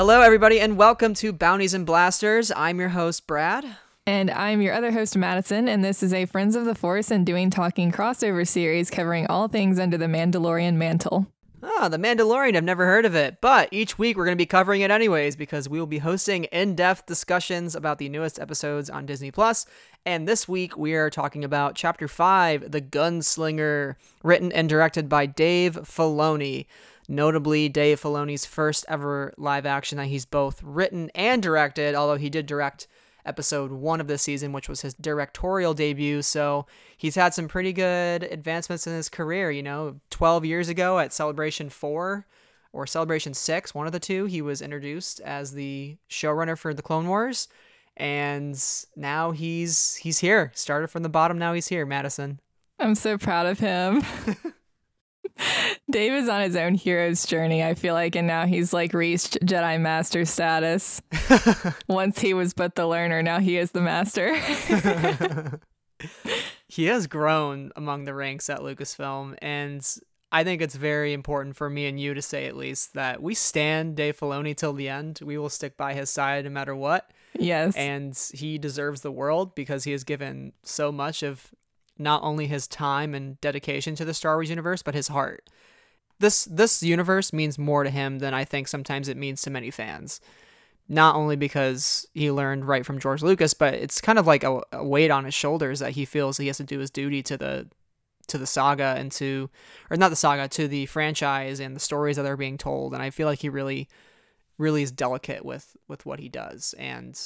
Hello, everybody, and welcome to Bounties and Blasters. I'm your host, Brad. And I'm your other host, Madison, and this is a Friends of the Force and Doing Talking crossover series covering all things under the Mandalorian mantle. Ah, The Mandalorian, I've never heard of it, but each week we're going to be covering it anyways because we will be hosting in depth discussions about the newest episodes on Disney Plus. And this week we are talking about Chapter 5, The Gunslinger, written and directed by Dave Filoni. Notably, Dave Filoni's first ever live action that he's both written and directed, although he did direct episode one of this season, which was his directorial debut. So he's had some pretty good advancements in his career. You know, 12 years ago at Celebration 4 or Celebration 6, one of the two, he was introduced as the showrunner for the Clone Wars. And now he's he's here. Started from the bottom, now he's here, Madison. I'm so proud of him. Dave is on his own hero's journey, I feel like, and now he's like reached Jedi Master status. Once he was but the learner, now he is the master. he has grown among the ranks at Lucasfilm, and I think it's very important for me and you to say at least that we stand Dave Filoni till the end. We will stick by his side no matter what. Yes. And he deserves the world because he has given so much of not only his time and dedication to the Star Wars universe, but his heart. This this universe means more to him than I think sometimes it means to many fans. Not only because he learned right from George Lucas, but it's kind of like a, a weight on his shoulders that he feels he has to do his duty to the to the saga and to or not the saga to the franchise and the stories that are being told and I feel like he really really is delicate with with what he does and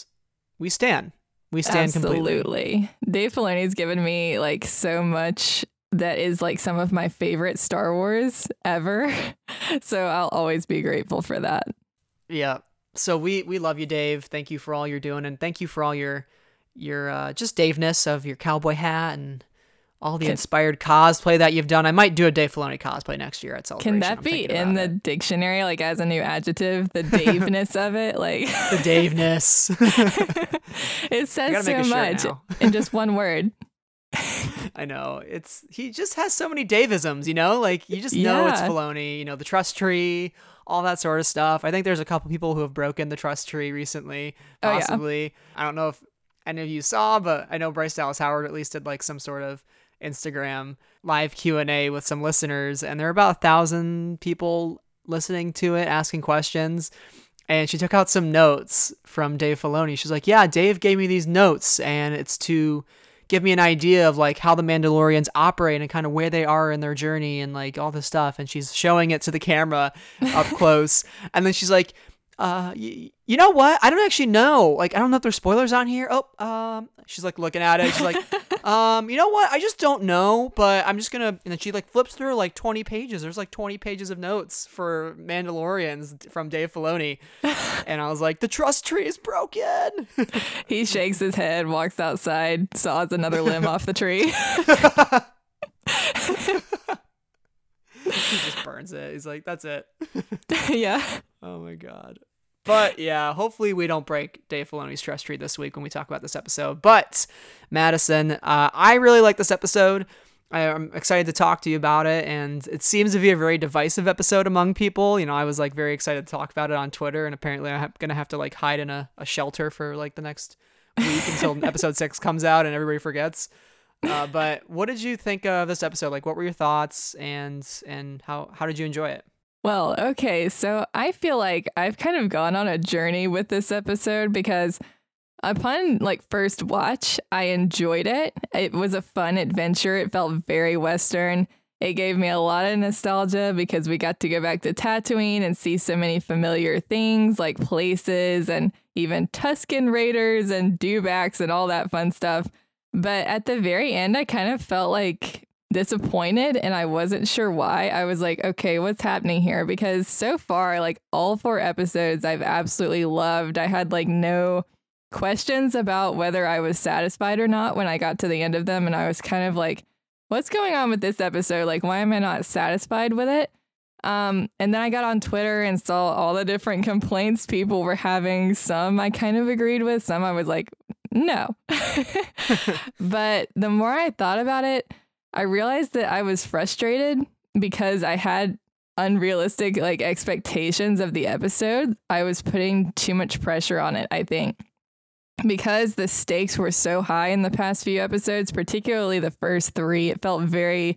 we stand we stand Absolutely. completely. Dave Filoni's given me like so much that is like some of my favorite Star Wars ever. so I'll always be grateful for that. Yeah. So we we love you, Dave. Thank you for all you're doing, and thank you for all your your uh, just Daveness of your cowboy hat and all the Can- inspired cosplay that you've done. I might do a Dave Filoni cosplay next year at Celebration. Can that I'm be in the it. dictionary, like as a new adjective, the Daveness of it? Like the Daveness? it says so make a shirt much in just one word. I know it's he just has so many Davisms, you know. Like you just know it's Yeah. Filoni. You know the trust tree, all that sort of stuff. I think there's a couple people who have broken the trust tree recently, Oh, yeah. possibly. I don't know if any of you saw, but I know Bryce Dallas Howard at least did like some sort of Instagram live Q and A with some listeners, and there were about a thousand people listening to it, asking questions. And she took out some notes from Dave Filoni. She's like, "Yeah, Dave gave me these notes, and it's to give me an idea of like how the Mandalorians operate and kind of where they are in their journey and like all this stuff." And she's showing it to the camera up close, and then she's like, "Uh, y- you know what? I don't actually know. Like, I don't know if there's spoilers on here. Oh, um, she's like looking at it. She's like, um, you know what? I just don't know, but I'm just gonna. And then she like flips through like 20 pages. There's like 20 pages of notes for Mandalorians from Dave Filoni, and I was like, the trust tree is broken. He shakes his head, walks outside, saws another limb off the tree. he just burns it. He's like, that's it. yeah. Oh my god. But yeah, hopefully we don't break Dave Filoni's trust tree this week when we talk about this episode. But Madison, uh, I really like this episode. I'm excited to talk to you about it, and it seems to be a very divisive episode among people. You know, I was like very excited to talk about it on Twitter, and apparently I'm gonna have to like hide in a, a shelter for like the next week until episode six comes out and everybody forgets. Uh, but what did you think of this episode? Like, what were your thoughts, and and how how did you enjoy it? Well, okay. So I feel like I've kind of gone on a journey with this episode because upon like first watch, I enjoyed it. It was a fun adventure. It felt very western. It gave me a lot of nostalgia because we got to go back to Tatooine and see so many familiar things like places and even Tusken Raiders and dewbacks and all that fun stuff. But at the very end, I kind of felt like disappointed and I wasn't sure why. I was like, okay, what's happening here? Because so far, like all four episodes, I've absolutely loved. I had like no questions about whether I was satisfied or not when I got to the end of them. And I was kind of like, what's going on with this episode? Like, why am I not satisfied with it? Um, and then I got on Twitter and saw all the different complaints people were having. Some I kind of agreed with, some I was like, no. but the more I thought about it, I realized that I was frustrated because I had unrealistic like expectations of the episode. I was putting too much pressure on it, I think. Because the stakes were so high in the past few episodes, particularly the first 3, it felt very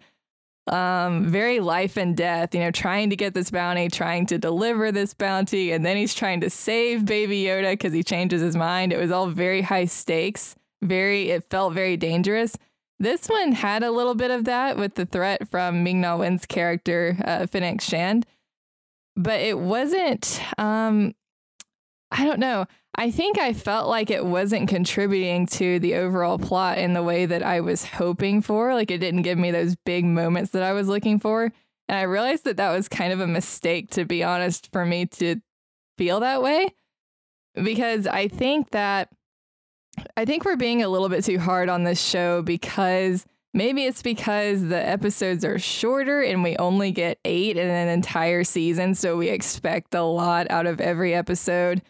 um very life and death, you know, trying to get this bounty, trying to deliver this bounty, and then he's trying to save baby Yoda cuz he changes his mind. It was all very high stakes. Very it felt very dangerous. This one had a little bit of that with the threat from Ming Na Wen's character, uh, Shand, but it wasn't. Um, I don't know. I think I felt like it wasn't contributing to the overall plot in the way that I was hoping for. Like it didn't give me those big moments that I was looking for. And I realized that that was kind of a mistake, to be honest, for me to feel that way. Because I think that I think we're being a little bit too hard on this show because maybe it's because the episodes are shorter and we only get eight in an entire season. So we expect a lot out of every episode.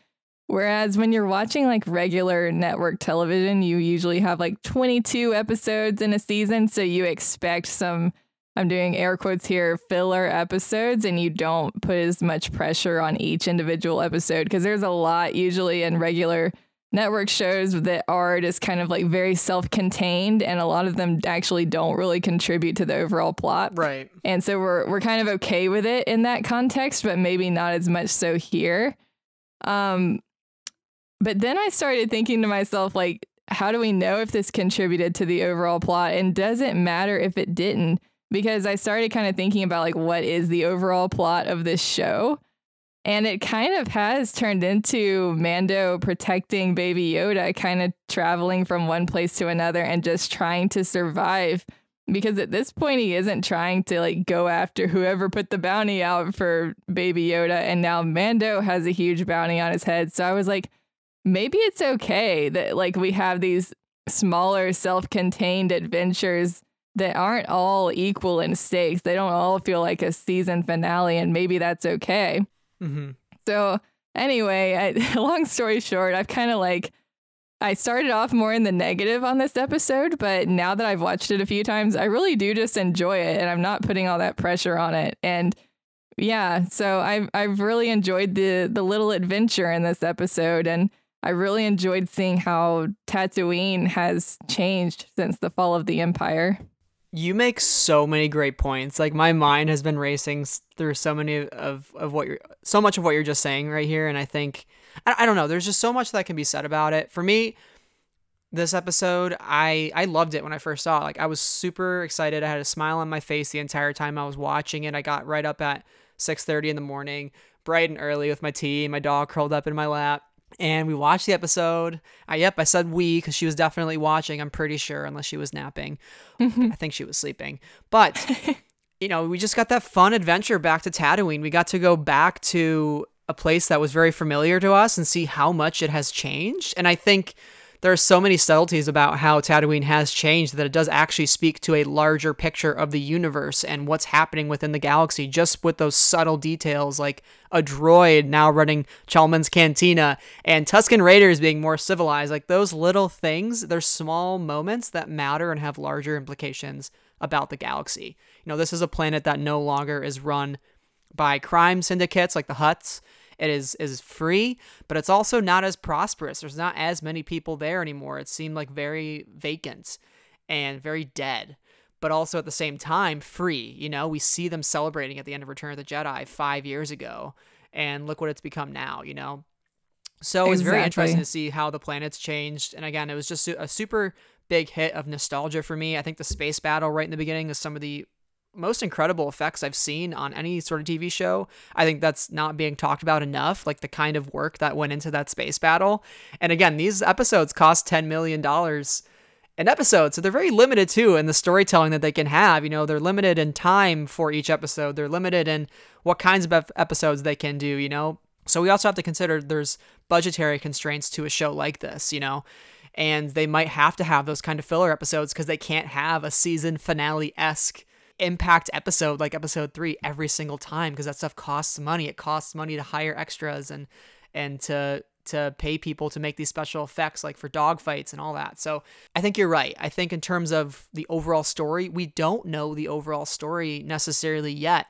Whereas when you're watching like regular network television, you usually have like 22 episodes in a season. So you expect some, I'm doing air quotes here, filler episodes, and you don't put as much pressure on each individual episode because there's a lot usually in regular network shows that are just kind of like very self-contained and a lot of them actually don't really contribute to the overall plot. Right. And so we're we're kind of okay with it in that context, but maybe not as much so here. Um but then I started thinking to myself like how do we know if this contributed to the overall plot and does it matter if it didn't? Because I started kind of thinking about like what is the overall plot of this show? And it kind of has turned into Mando protecting Baby Yoda, kind of traveling from one place to another and just trying to survive. Because at this point, he isn't trying to like go after whoever put the bounty out for Baby Yoda. And now Mando has a huge bounty on his head. So I was like, maybe it's okay that like we have these smaller, self contained adventures that aren't all equal in stakes. They don't all feel like a season finale. And maybe that's okay. Mm-hmm. So anyway, I, long story short, I've kind of like I started off more in the negative on this episode, but now that I've watched it a few times, I really do just enjoy it, and I'm not putting all that pressure on it. And yeah, so I've I've really enjoyed the the little adventure in this episode, and I really enjoyed seeing how Tatooine has changed since the fall of the Empire. You make so many great points. Like my mind has been racing through so many of, of what you're, so much of what you're just saying right here. And I think, I, I don't know, there's just so much that can be said about it. For me, this episode, I, I loved it when I first saw it. Like I was super excited. I had a smile on my face the entire time I was watching it. I got right up at 6.30 in the morning, bright and early with my tea, my dog curled up in my lap and we watched the episode. I yep, I said we because she was definitely watching. I'm pretty sure, unless she was napping. Mm-hmm. I think she was sleeping. But you know, we just got that fun adventure back to Tatooine. We got to go back to a place that was very familiar to us and see how much it has changed. And I think there are so many subtleties about how Tatooine has changed that it does actually speak to a larger picture of the universe and what's happening within the galaxy, just with those subtle details like a droid now running Chalmun's Cantina and Tusken Raiders being more civilized. Like those little things, they're small moments that matter and have larger implications about the galaxy. You know, this is a planet that no longer is run by crime syndicates like the Hutts it is is free, but it's also not as prosperous. There's not as many people there anymore. It seemed like very vacant and very dead. But also at the same time, free. You know, we see them celebrating at the end of Return of the Jedi five years ago, and look what it's become now. You know, so it was exactly. very interesting to see how the planets changed. And again, it was just a super big hit of nostalgia for me. I think the space battle right in the beginning is some of the most incredible effects I've seen on any sort of TV show. I think that's not being talked about enough, like the kind of work that went into that space battle. And again, these episodes cost $10 million an episode, so they're very limited too in the storytelling that they can have. You know, they're limited in time for each episode, they're limited in what kinds of episodes they can do, you know. So we also have to consider there's budgetary constraints to a show like this, you know and they might have to have those kind of filler episodes because they can't have a season finale esque impact episode like episode three every single time because that stuff costs money. It costs money to hire extras and and to to pay people to make these special effects like for dog fights and all that. So I think you're right. I think in terms of the overall story, we don't know the overall story necessarily yet.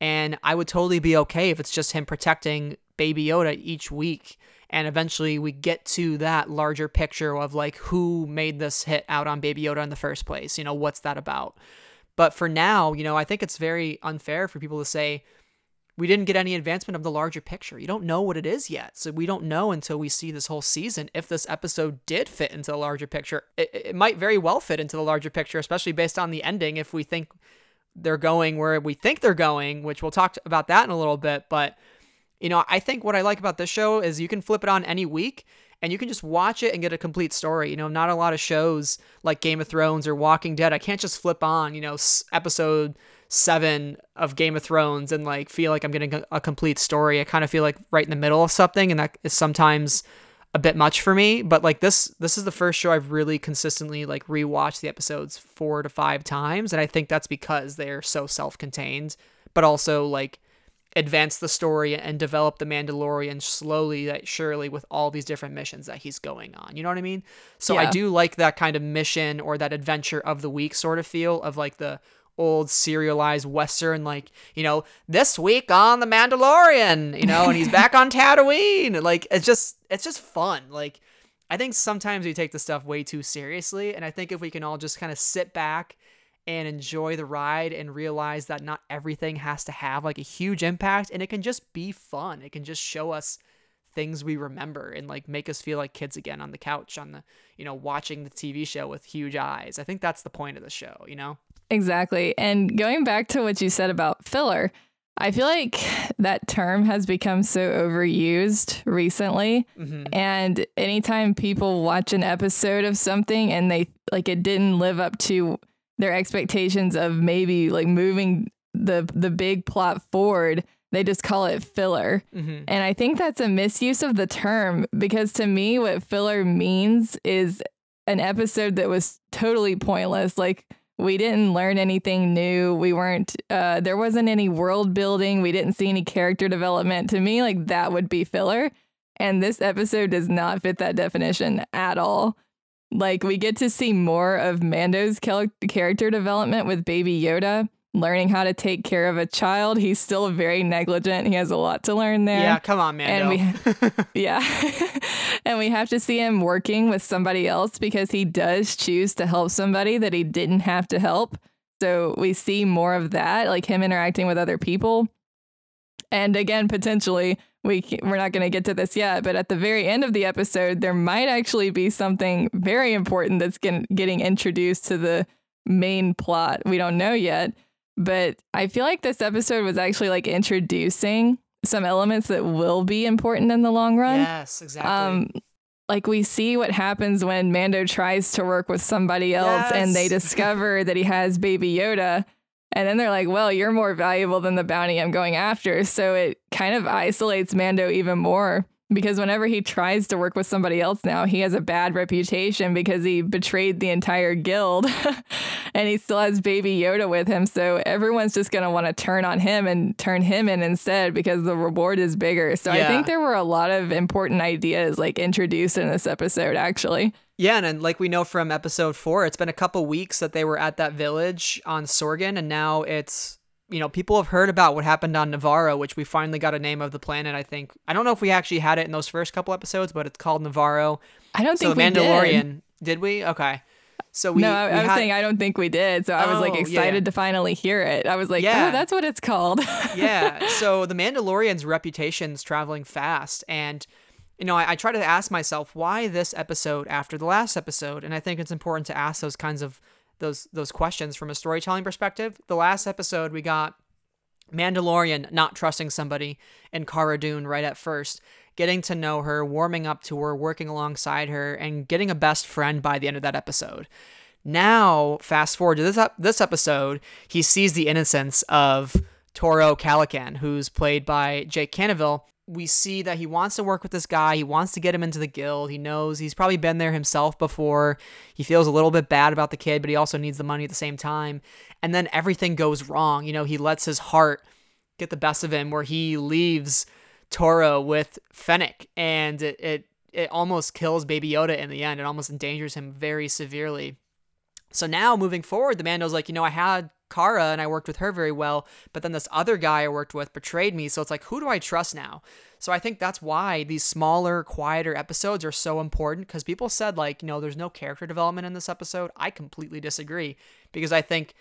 And I would totally be okay if it's just him protecting Baby Yoda each week. And eventually we get to that larger picture of like who made this hit out on Baby Yoda in the first place. You know, what's that about? But for now, you know, I think it's very unfair for people to say, we didn't get any advancement of the larger picture. You don't know what it is yet. So we don't know until we see this whole season if this episode did fit into the larger picture. It, it might very well fit into the larger picture, especially based on the ending. If we think they're going where we think they're going, which we'll talk about that in a little bit. But, you know, I think what I like about this show is you can flip it on any week and you can just watch it and get a complete story. You know, not a lot of shows like Game of Thrones or Walking Dead. I can't just flip on, you know, episode seven of Game of Thrones and like feel like I'm getting a, complete story. I kind of feel like right in the middle of something, and that is sometimes a bit much for me. But like this, this is the first show I've really consistently like rewatched the episodes four to five times, and I think that's because they're so self-contained, but also like advance the story and develop the Mandalorian slowly, surely, with all these different missions that he's going on. You know what I mean? So yeah. I do like that kind of mission or that adventure of the week sort of feel of like the old serialized western like you know this week on the mandalorian you know and he's back on tatooine like it's just it's just fun like i think sometimes we take the stuff way too seriously and i think if we can all just kind of sit back and enjoy the ride and realize that not everything has to have like a huge impact and it can just be fun it can just show us things we remember and like make us feel like kids again on the couch on the you know watching the TV show with huge eyes. I think that's the point of the show, you know. Exactly. And going back to what you said about filler, I feel like that term has become so overused recently. Mm-hmm. And anytime people watch an episode of something and they like it didn't live up to their expectations of maybe like moving the the big plot forward, they just call it filler. Mm-hmm. And I think that's a misuse of the term because to me, what filler means is an episode that was totally pointless. Like, we didn't learn anything new. We weren't, uh, there wasn't any world building. We didn't see any character development. To me, like, that would be filler. And this episode does not fit that definition at all. Like, we get to see more of Mando's character development with Baby Yoda learning how to take care of a child. He's still very negligent. He has a lot to learn there. Yeah, come on, man. And we, yeah, and we have to see him working with somebody else because he does choose to help somebody that he didn't have to help. So we see more of that, like him interacting with other people. And again, potentially, we we're not going to get to this yet, but at the very end of the episode, there might actually be something very important that's getting introduced to the main plot. We don't know yet but I feel like this episode was actually like introducing some elements that will be important in the long run. Yes, exactly. Um, like we see what happens when Mando tries to work with somebody else yes. and they discover that he has baby Yoda. And then they're like, well, you're more valuable than the bounty I'm going after. So it kind of isolates Mando even more because whenever he tries to work with somebody else now, he has a bad reputation because he betrayed the entire guild and he still has baby Yoda with him. So everyone's just going to want to turn on him and turn him in instead because the reward is bigger. So yeah. I think there were a lot of important ideas like introduced in this episode, actually. Yeah, and, and like we know from episode four, it's been a couple weeks that they were at that village on Sorgan, and now it's you know, people have heard about what happened on Nevarro, which we finally got a name of the planet. I think I don't know if we actually had it in those first couple episodes, but it's called Nevarro. I don't so think the Mandalorian. Did. did. we? Okay. So we no, I, we I was had... saying I don't think we did. So I was like oh, excited yeah. to finally hear it. I was like, yeah. oh, that's what it's called. yeah. So the Mandalorian's reputation's traveling fast, and you know, I, I try to ask myself why this episode after the last episode, and I think it's important to ask those kinds of those those questions from a storytelling perspective. The last episode we got Mandalorian not trusting somebody in Cara Dune right at first, getting to know her, warming up to her, working alongside her, and getting a best friend by the end of that episode. Now, fast forward to this this episode, he sees the innocence of Toro Calican, who's played by Jake Cannavale, we see that he wants to work with this guy. He wants to get him into the guild. He knows he's probably been there himself before. He feels a little bit bad about the kid, but he also needs the money at the same time. And then everything goes wrong. You know, he lets his heart get the best of him where he leaves Toro with Fennec and it, it, it almost kills Baby Yoda in the end. It almost endangers him very severely. So now moving forward, the Mando's like, you know, I had Cara and I worked with her very well, but then this other guy I worked with betrayed me. So it's like, who do I trust now? So I think that's why these smaller, quieter episodes are so important because people said, like, you know, there's no character development in this episode. I completely disagree because I think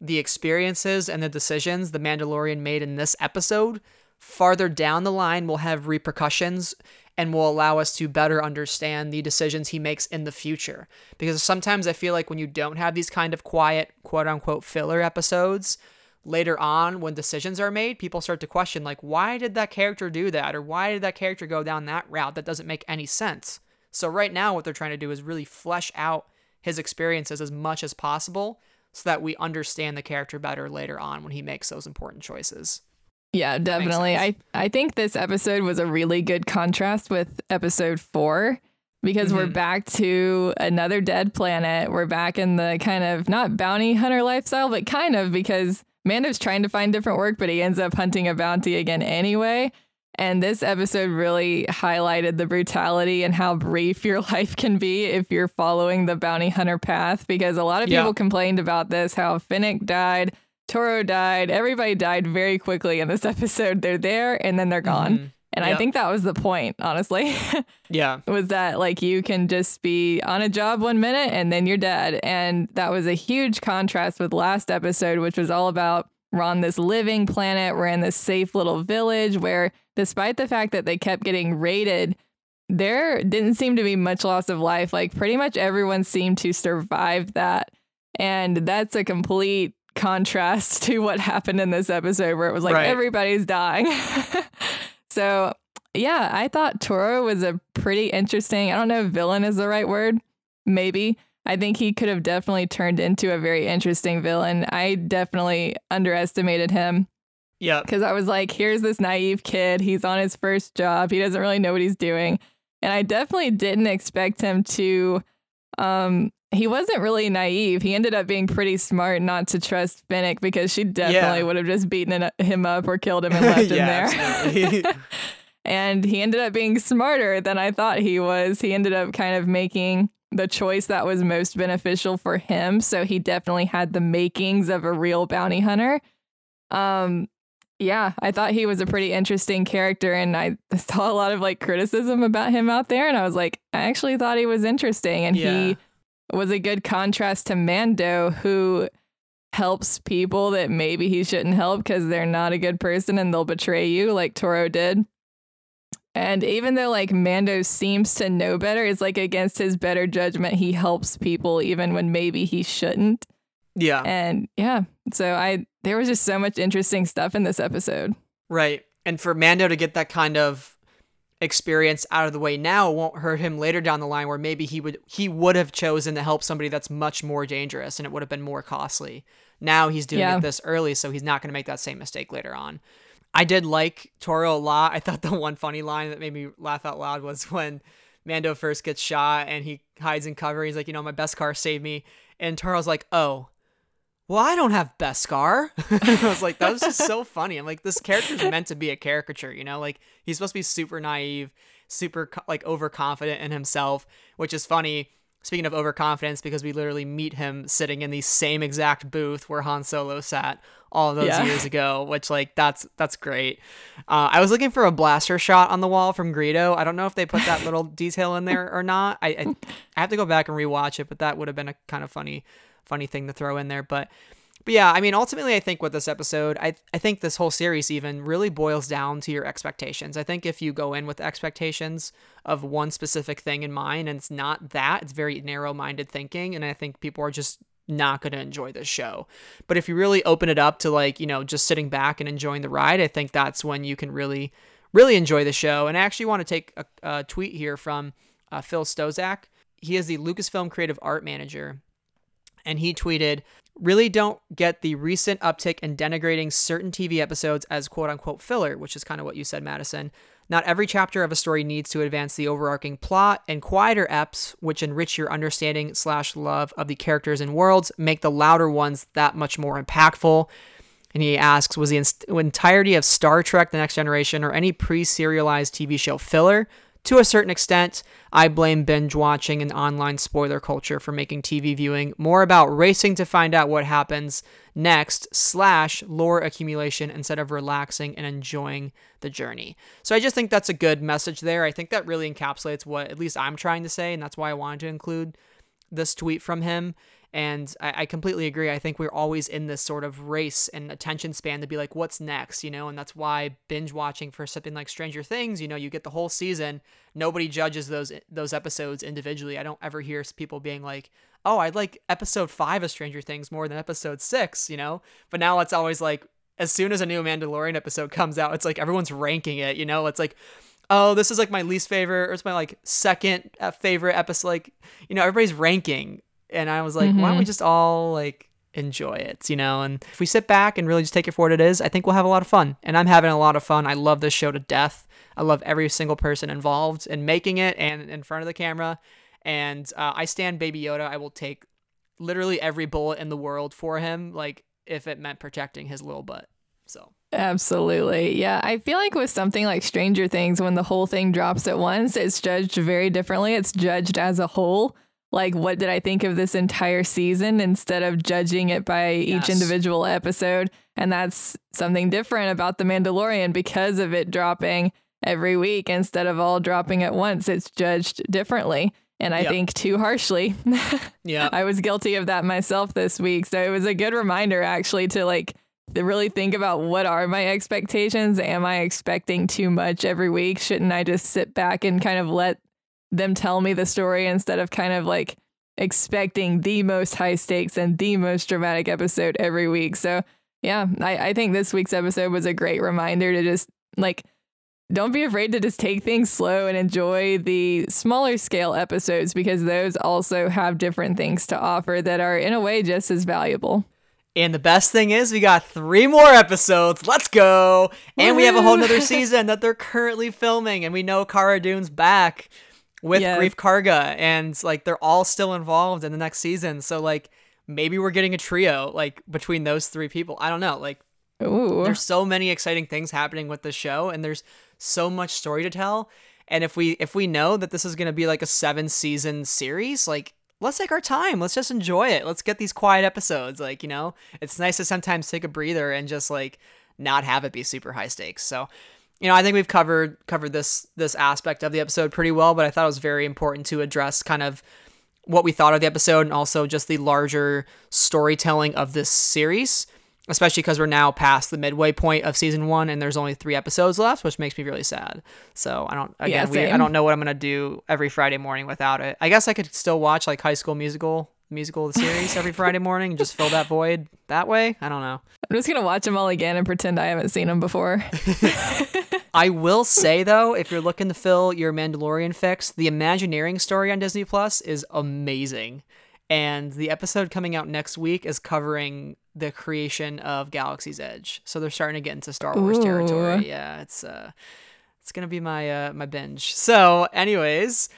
the experiences and the decisions the Mandalorian made in this episode farther down the line will have repercussions and will allow us to better understand the decisions he makes in the future. Because sometimes I feel like when you don't have these kind of quiet, quote unquote, filler episodes, later on when decisions are made, people start to question, like, why did that character do that? Or why did that character go down that route? That doesn't make any sense. So, right now, what they're trying to do is really flesh out his experiences as much as possible so that we understand the character better later on when he makes those important choices. Yeah, definitely. I, I think this episode was a really good contrast with episode four because mm-hmm. we're back to another dead planet. We're back in the kind of not bounty hunter lifestyle, but kind of because Mando's trying to find different work, but he ends up hunting a bounty again anyway. And this episode really highlighted the brutality and how brief your life can be if you're following the bounty hunter path. Because a lot of people yeah. complained about this, how Fennec died, Toro died, everybody died very quickly in this episode. They're there and then they're gone. Mm-hmm. And yep. I think that was the point, honestly. yeah. Was that like you can just be on a job one minute and then you're dead. And that was a huge contrast with last episode, which was all about we're on this living planet. We're in this safe little village where, despite the fact that they kept getting raided, there didn't seem to be much loss of life. Like, pretty much everyone seemed to survive that. And that's a complete contrast to what happened in this episode where it was like right. everybody's dying. So yeah, I thought Toro was a pretty interesting. I don't know if villain is the right word. Maybe. I think he could have definitely turned into a very interesting villain. I definitely underestimated him. Yeah. Because I was like, here's this naive kid. He's on his first job. He doesn't really know what he's doing. And I definitely didn't expect him to. Um, he wasn't really naive. He ended up being pretty smart not to trust Fennec because she definitely yeah. would have just beaten him up or killed him and left yeah, him there. and he ended up being smarter than I thought he was. He ended up kind of making the choice that was most beneficial for him. So he definitely had the makings of a real bounty hunter. Um, yeah, I thought he was a pretty interesting character, and I saw a lot of like criticism about him out there, and I was like, I actually thought he was interesting, and yeah. he was a good contrast to Mando, who helps people that maybe he shouldn't help because they're not a good person and they'll betray you, like Toro did. And even though like Mando seems to know better, it's like against his better judgment, he helps people even when maybe he shouldn't. Yeah. And yeah, so I there was just so much interesting stuff in this episode. Right. And for Mando to get that kind of experience out of the way now won't hurt him later down the line where maybe he would he would have chosen to help somebody that's much more dangerous and it would have been more costly. Now he's doing yeah. it this early so he's not going to make that same mistake later on. I did like Toro a lot. I thought the one funny line that made me laugh out loud was when Mando first gets shot and he hides in cover. He's like, you know, my Beskar saved me. And Toro's like, oh, well, I don't have Beskar. I was like, that was just so funny. I'm like, this character's meant to be a caricature, you know? Like, he's supposed to be super naive, super, like, overconfident in himself, which is funny. Speaking of overconfidence, because we literally meet him sitting in the same exact booth where Han Solo sat all those yeah. years ago, which like that's that's great. Uh, I was looking for a blaster shot on the wall from Greedo. I don't know if they put that little detail in there or not. I, I I have to go back and rewatch it, but that would have been a kind of funny funny thing to throw in there. But but yeah, I mean, ultimately, I think with this episode, I I think this whole series even really boils down to your expectations. I think if you go in with expectations of one specific thing in mind and it's not that, it's very narrow-minded thinking, and I think people are just not going to enjoy this show. But if you really open it up to like, you know, just sitting back and enjoying the ride, I think that's when you can really, really enjoy the show. And I actually want to take a, a tweet here from uh, Phil Szostak. He is the Lucasfilm Creative Art Manager. And he tweeted, really don't get the recent uptick in denigrating certain TV episodes as quote unquote filler, which is kind of what you said, Madison. Not every chapter of a story needs to advance the overarching plot, and quieter eps, which enrich your understanding slash love of the characters and worlds, make the louder ones that much more impactful. And he asks, was the entirety of Star Trek The Next Generation or any pre serialized TV show filler? To a certain extent, I blame binge watching and online spoiler culture for making TV viewing more about racing to find out what happens next slash lore accumulation instead of relaxing and enjoying the journey. So I just think that's a good message there. I think that really encapsulates what at least I'm trying to say, and that's why I wanted to include this tweet from him and I, I, completely agree. I think we're always in this sort of race and attention span to be like, what's next? You know, and that's why binge watching for something like Stranger Things, you know, you get the whole season. Nobody judges those those episodes individually. I don't ever hear people being like, oh, I like episode five of Stranger Things more than episode six, you know? But now it's always like, as soon as a new Mandalorian episode comes out, it's like everyone's ranking it, you know? It's like, oh, this is like my least favorite, or it's my like second uh, favorite episode. Like, you know, everybody's ranking and I was like, mm-hmm. why don't we mm-hmm. just all like enjoy it, you know? And if we sit back and really just take it for what it is, I think we'll have a lot of fun. And I'm having a lot of fun. I love this show to death. I love every single person involved in making it and in front of the camera. And uh, I stand Baby Yoda. I will take literally every bullet in the world for him, like if it meant protecting his little butt. So. Absolutely. Yeah. I feel like with something like Stranger Things, when the whole thing drops at once, it's judged very differently. It's judged as a whole like what did I think of this entire season instead of judging it by yes. each individual episode. And that's something different about The Mandalorian because of it dropping every week instead of all dropping at once. It's judged differently. And I yep. think too harshly. yeah. I was guilty of that myself this week. So it was a good reminder actually to like to really think about what are my expectations? Am I expecting too much every week? Shouldn't I just sit back and kind of let them tell me the story instead of kind of like expecting the most high stakes and the most dramatic episode every week. So yeah, I, I think this week's episode was a great reminder to just like don't be afraid to just take things slow and enjoy the smaller scale episodes because those also have different things to offer that are in a way just as valuable. And the best thing is we got three more episodes. Let's go. And we have a whole nother season that they're currently filming and we know Cara Dune's back with yeah. Greef Karga, and like they're all still involved in the next season. So like maybe we're getting a trio like between those three people. I don't know. Like Ooh. there's so many exciting things happening with the show, and there's so much story to tell. And if we if we know that this is gonna be like a seven season series, like let's take our time. Let's just enjoy it. Let's get these quiet episodes. Like, you know, it's nice to sometimes take a breather and just like not have it be super high stakes. So you know, I think we've covered covered this this aspect of the episode pretty well, but I thought it was very important to address kind of what we thought of the episode and also just the larger storytelling of this series, especially because we're now past the midway point of season one and there's only three episodes left, which makes me really sad. So I don't again yeah, we, I don't know what I'm gonna do every Friday morning without it. I guess I could still watch like High School Musical musical of the series every Friday morning and just fill that void that way. I don't know. I'm just gonna watch them all again and pretend I haven't seen them before. I will say though, if you're looking to fill your Mandalorian fix, the Imagineering story on Disney Plus is amazing. And the episode coming out next week is covering the creation of Galaxy's Edge. So they're starting to get into Star Wars Ooh. territory. Yeah, it's uh it's gonna be my uh my binge. So, anyways,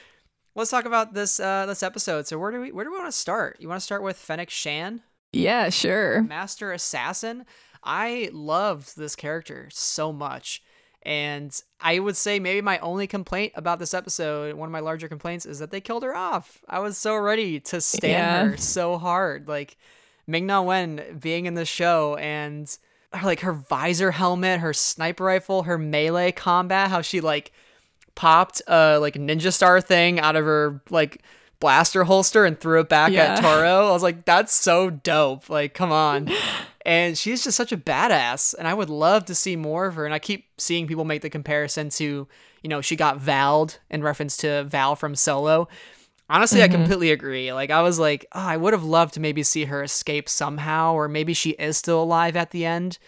let's talk about this uh this episode. So where do we where do we want to start? You want to start with Fennec Shand? Yeah, sure. Master Assassin. I loved this character so much. And I would say maybe my only complaint about this episode, one of my larger complaints, is that they killed her off. I was so ready to stand yeah. her so hard. Like Ming Na Wen being in the show and like her visor helmet, her sniper rifle, her melee combat, how she like popped a like ninja star thing out of her like blaster holster and threw it back yeah. at Toro. I was like, that's so dope. Like, come on. and she's just such a badass and i would love to see more of her and i keep seeing people make the comparison to you know she got valed in reference to val from solo honestly mm-hmm. i completely agree like i was like oh, i would have loved to maybe see her escape somehow or maybe she is still alive at the end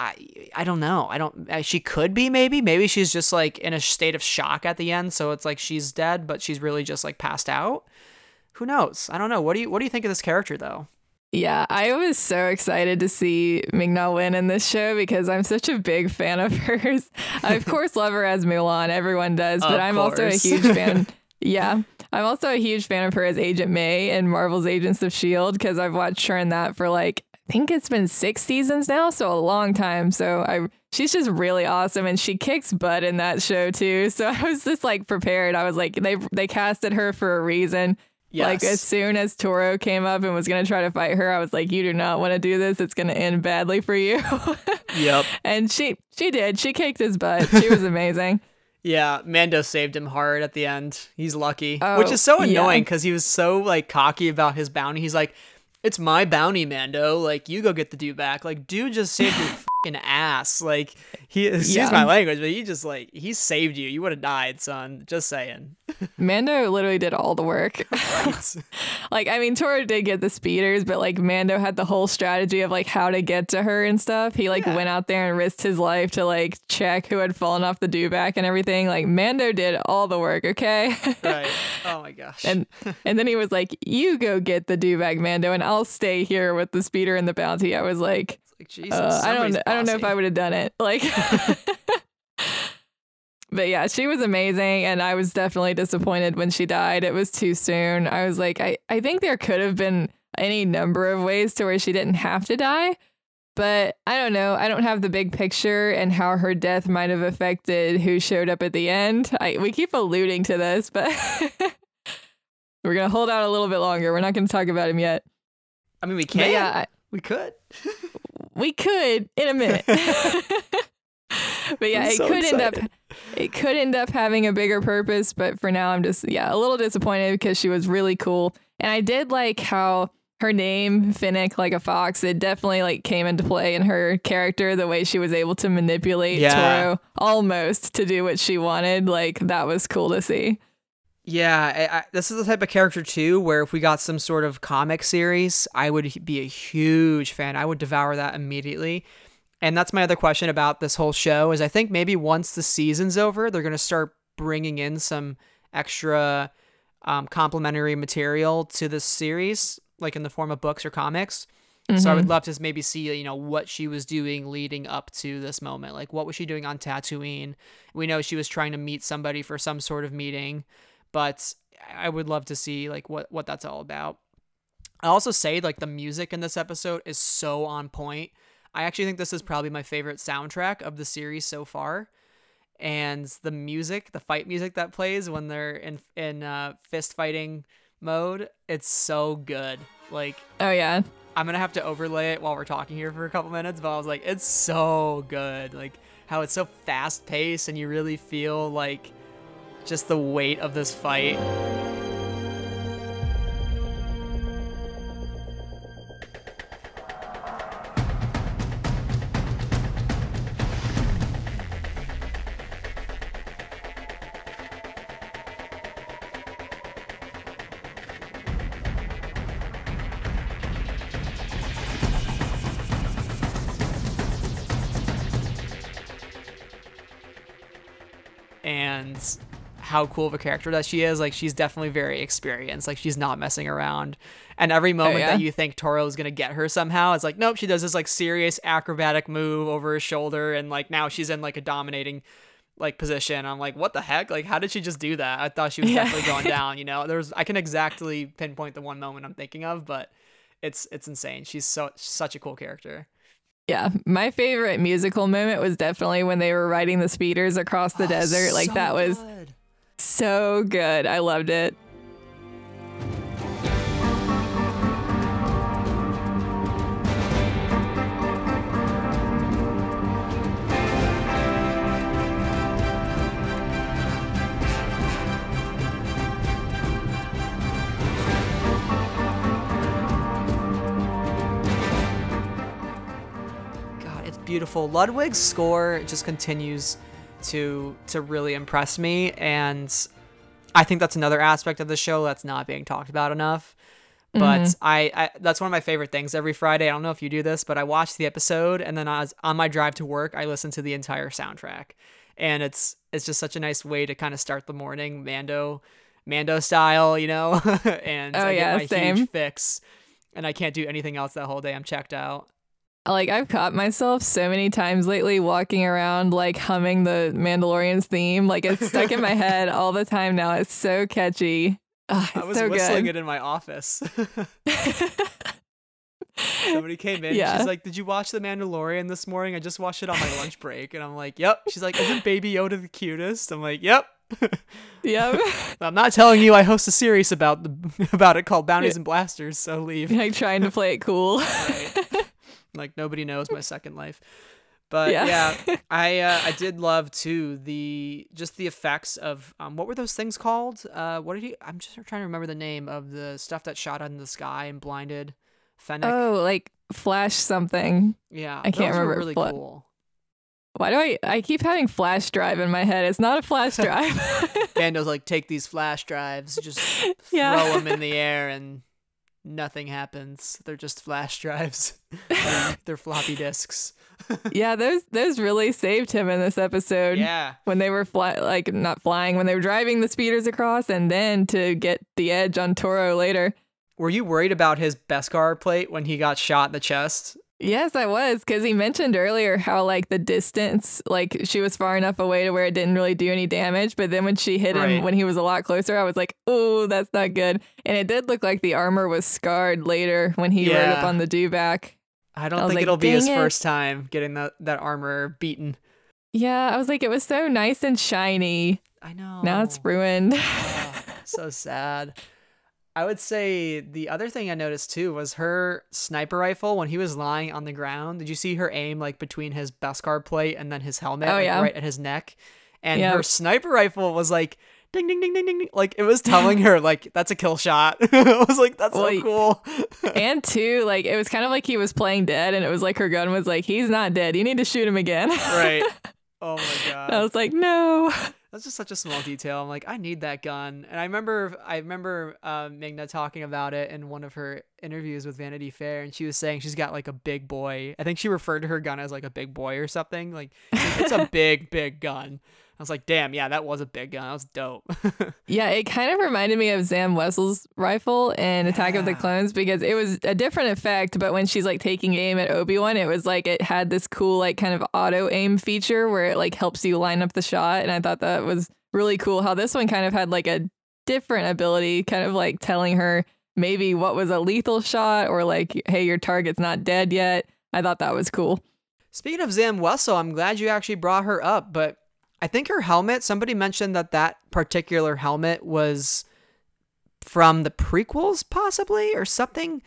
i i don't know i don't she could be maybe maybe she's just like in a state of shock at the end so it's like she's dead but she's really just like passed out who knows i don't know what do you what do you think of this character though yeah, I was so excited to see Ming Na Wen in this show because I'm such a big fan of hers. I, of course, love her as Mulan. Everyone does, but of I'm course. also a huge fan. yeah, I'm also a huge fan of her as Agent May in Marvel's Agents of S.H.I.E.L.D. because I've watched her in that for like think it's been six seasons now, so a long time. So I she's just really awesome and she kicks butt in that show too. So I was just like prepared. I was like they they casted her for a reason. Yes. Like as soon as Toro came up and was gonna try to fight her, I was like, "You do not want to do this. It's gonna end badly for you." Yep. and she she did. She kicked his butt. She was amazing. Yeah, Mando saved him hard at the end. He's lucky, Oh, which is so annoying because he was so like cocky about his bounty. He's like, "It's my bounty, Mando. Like, you go get the dude back. Like, dude just saved your ass. Like, he excuse Yeah. my language, but he just like he saved you. You would have died, son. Just saying. Mando literally did all the work. Right? like I mean, Toro did get the speeders, but like Mando had the whole strategy of like how to get to her and stuff. He like Yeah. went out there and risked his life to like check who had fallen off the dewback and everything. Like Mando did all the work. Okay. right. Oh my gosh. and and then he was like, "You go get the dewback, Mando, and I'll stay here with the speeder and the bounty." I was like, like Jesus. uh, I don't, I don't know if. I would have done it. Like, but yeah, she was amazing, and I was definitely disappointed when she died. It was too soon. I was like, I, I think there could have been any number of ways to where she didn't have to die. But I don't know. I don't have the big picture and how her death might have affected who showed up at the end. I, we keep alluding to this, but we're going to hold out a little bit longer. We're not going to talk about him yet. I mean, we But can. yeah, I- we could. we could in a minute. but yeah, I'm it so could end up it could end up having a bigger purpose, but for now I'm just yeah, a little disappointed because she was really cool. And I did like how her name, Fennec like a fox, it definitely like came into play in her character, the way she was able to manipulate Yeah. Toro almost to do what she wanted. Like that was cool to see. Yeah, I, I, this is the type of character too where if we got some sort of comic series, I would be a huge fan. I would devour that immediately. And that's my other question about this whole show is I think maybe once the season's over, they're going to start bringing in some extra um, complementary material to this series, like in the form of books or comics. So I would love to maybe see, you know, what she was doing leading up to this moment. Like, what was she doing on Tatooine? We know she was trying to meet somebody for some sort of meeting, but I would love to see like what what that's all about. I also say like the music in this episode is so on point. I actually think this is probably my favorite soundtrack of the series so far. And the music, the fight music that plays when they're in in uh, fist fighting mode, it's so good. Like Oh yeah. I'm gonna have to overlay it while we're talking here for a couple minutes, but I was like, it's so good. Like how it's so fast paced and you really feel like just the weight of this fight. and how cool of a character that she is. Like she's definitely very experienced. Like she's not messing around. And every oh, moment yeah? that you think Toro is gonna get her somehow, it's like nope. She does this like serious acrobatic move over her shoulder, and like now she's in like a dominating like position. I'm like, what the heck? Like how did she just do that? I thought she was Yeah. definitely going down. You know, there's I can exactly pinpoint the one moment I'm thinking of, but it's it's insane. She's so such a cool character. Yeah, my favorite musical moment was definitely when they were riding the speeders across the oh, desert. Like Oh, So that was good. So good. I loved it. Beautiful. Ludwig's score just continues to to really impress me, and I think that's another aspect of the show that's not being talked about enough. But mm-hmm. I, I that's one of my favorite things. Every Friday, I don't know if you do this, but I watch the episode, and then I was, on my drive to work, I listen to the entire soundtrack, and it's it's just such a nice way to kind of start the morning, Mando, Mando style, you know. and Oh, I yeah, get my same. huge fix, and I can't do anything else that whole day. I'm checked out. Like I've caught myself so many times lately walking around like humming the Mandalorian's theme. Like it's stuck in my head all the time now. It's so catchy. Ah, I it's was so whistling good. it in my office. Somebody came in. Yeah. She's like, "Did you watch The Mandalorian this morning? I just watched it on my lunch break." And I'm like, "Yep." She's like, "Isn't Baby Yoda the cutest?" I'm like, "Yep." Yep. I'm not telling you. I host a series about the about it called Bounties and Blasters. So leave. like trying to play it cool. Right. Like nobody knows my second life. But yeah, Yeah. I uh, I did love too the just the effects of um what were those things called? Uh, what did he? I'm just trying to remember the name of the stuff that shot out in the sky and blinded Fennec. oh, like flash something. yeah, I can't remember Really what- cool. Why do I I keep having flash drive in my head? It's not a flash drive. Bando's like, take these flash drives, just Yeah. throw them in the air, and nothing happens. They're just flash drives. they're, floppy disks. yeah, those those really saved him in this episode. Yeah. When they were fly like not flying, when they were driving the speeders across and then to get the edge on Toro later. Were you worried about his Beskar plate when he got shot in the chest? Yes, I was because he mentioned earlier how like the distance, like she was far enough away to where it didn't really do any damage. But then when she hit him when he was a lot closer, I was like, "Oh, that's not good." And it did look like the armor was scarred later when he rode up on the dewback. I don't I think like, it'll be his it." first time getting that, that armor beaten. Yeah, I was like, it was so nice and shiny. I know. Now it's ruined. Ah, so sad. I would say the other thing I noticed too was her sniper rifle when he was lying on the ground. Did you see her aim like between his Beskar plate and then his helmet, Oh, like, yeah. right at his neck? And Yeah. her sniper rifle was like ding ding ding ding ding, like it was telling her like that's a kill shot. I was like that's Well, so cool. and two, like it was kind of like he was playing dead, and it was like her gun was like, "He's not dead. You need to shoot him again." right. Oh my god. I was like, "No." That's just such a small detail. I'm like, I need that gun. And I remember, I remember uh, Ming-Na talking about it in one of her interviews with Vanity Fair, and she was saying she's got like a big boy. I think she referred to her gun as like a big boy or something. Like it's a big, big gun. I was like, damn, yeah, that was a big gun. That was dope. Yeah, it kind of reminded me of Zam Wesell's rifle in Attack of the Clones because it was a different effect, but when she's like taking aim at Obi-Wan, it was like it had this cool like kind of auto aim feature where it like helps you line up the shot and I thought that was really cool how this one kind of had like a different ability kind of like telling her maybe what was a lethal shot or like hey your target's not dead yet. I thought that was cool. Speaking of Zam Wesell, I'm glad you actually brought her up, but I think her helmet, somebody mentioned that that particular helmet was from the prequels, possibly, or something.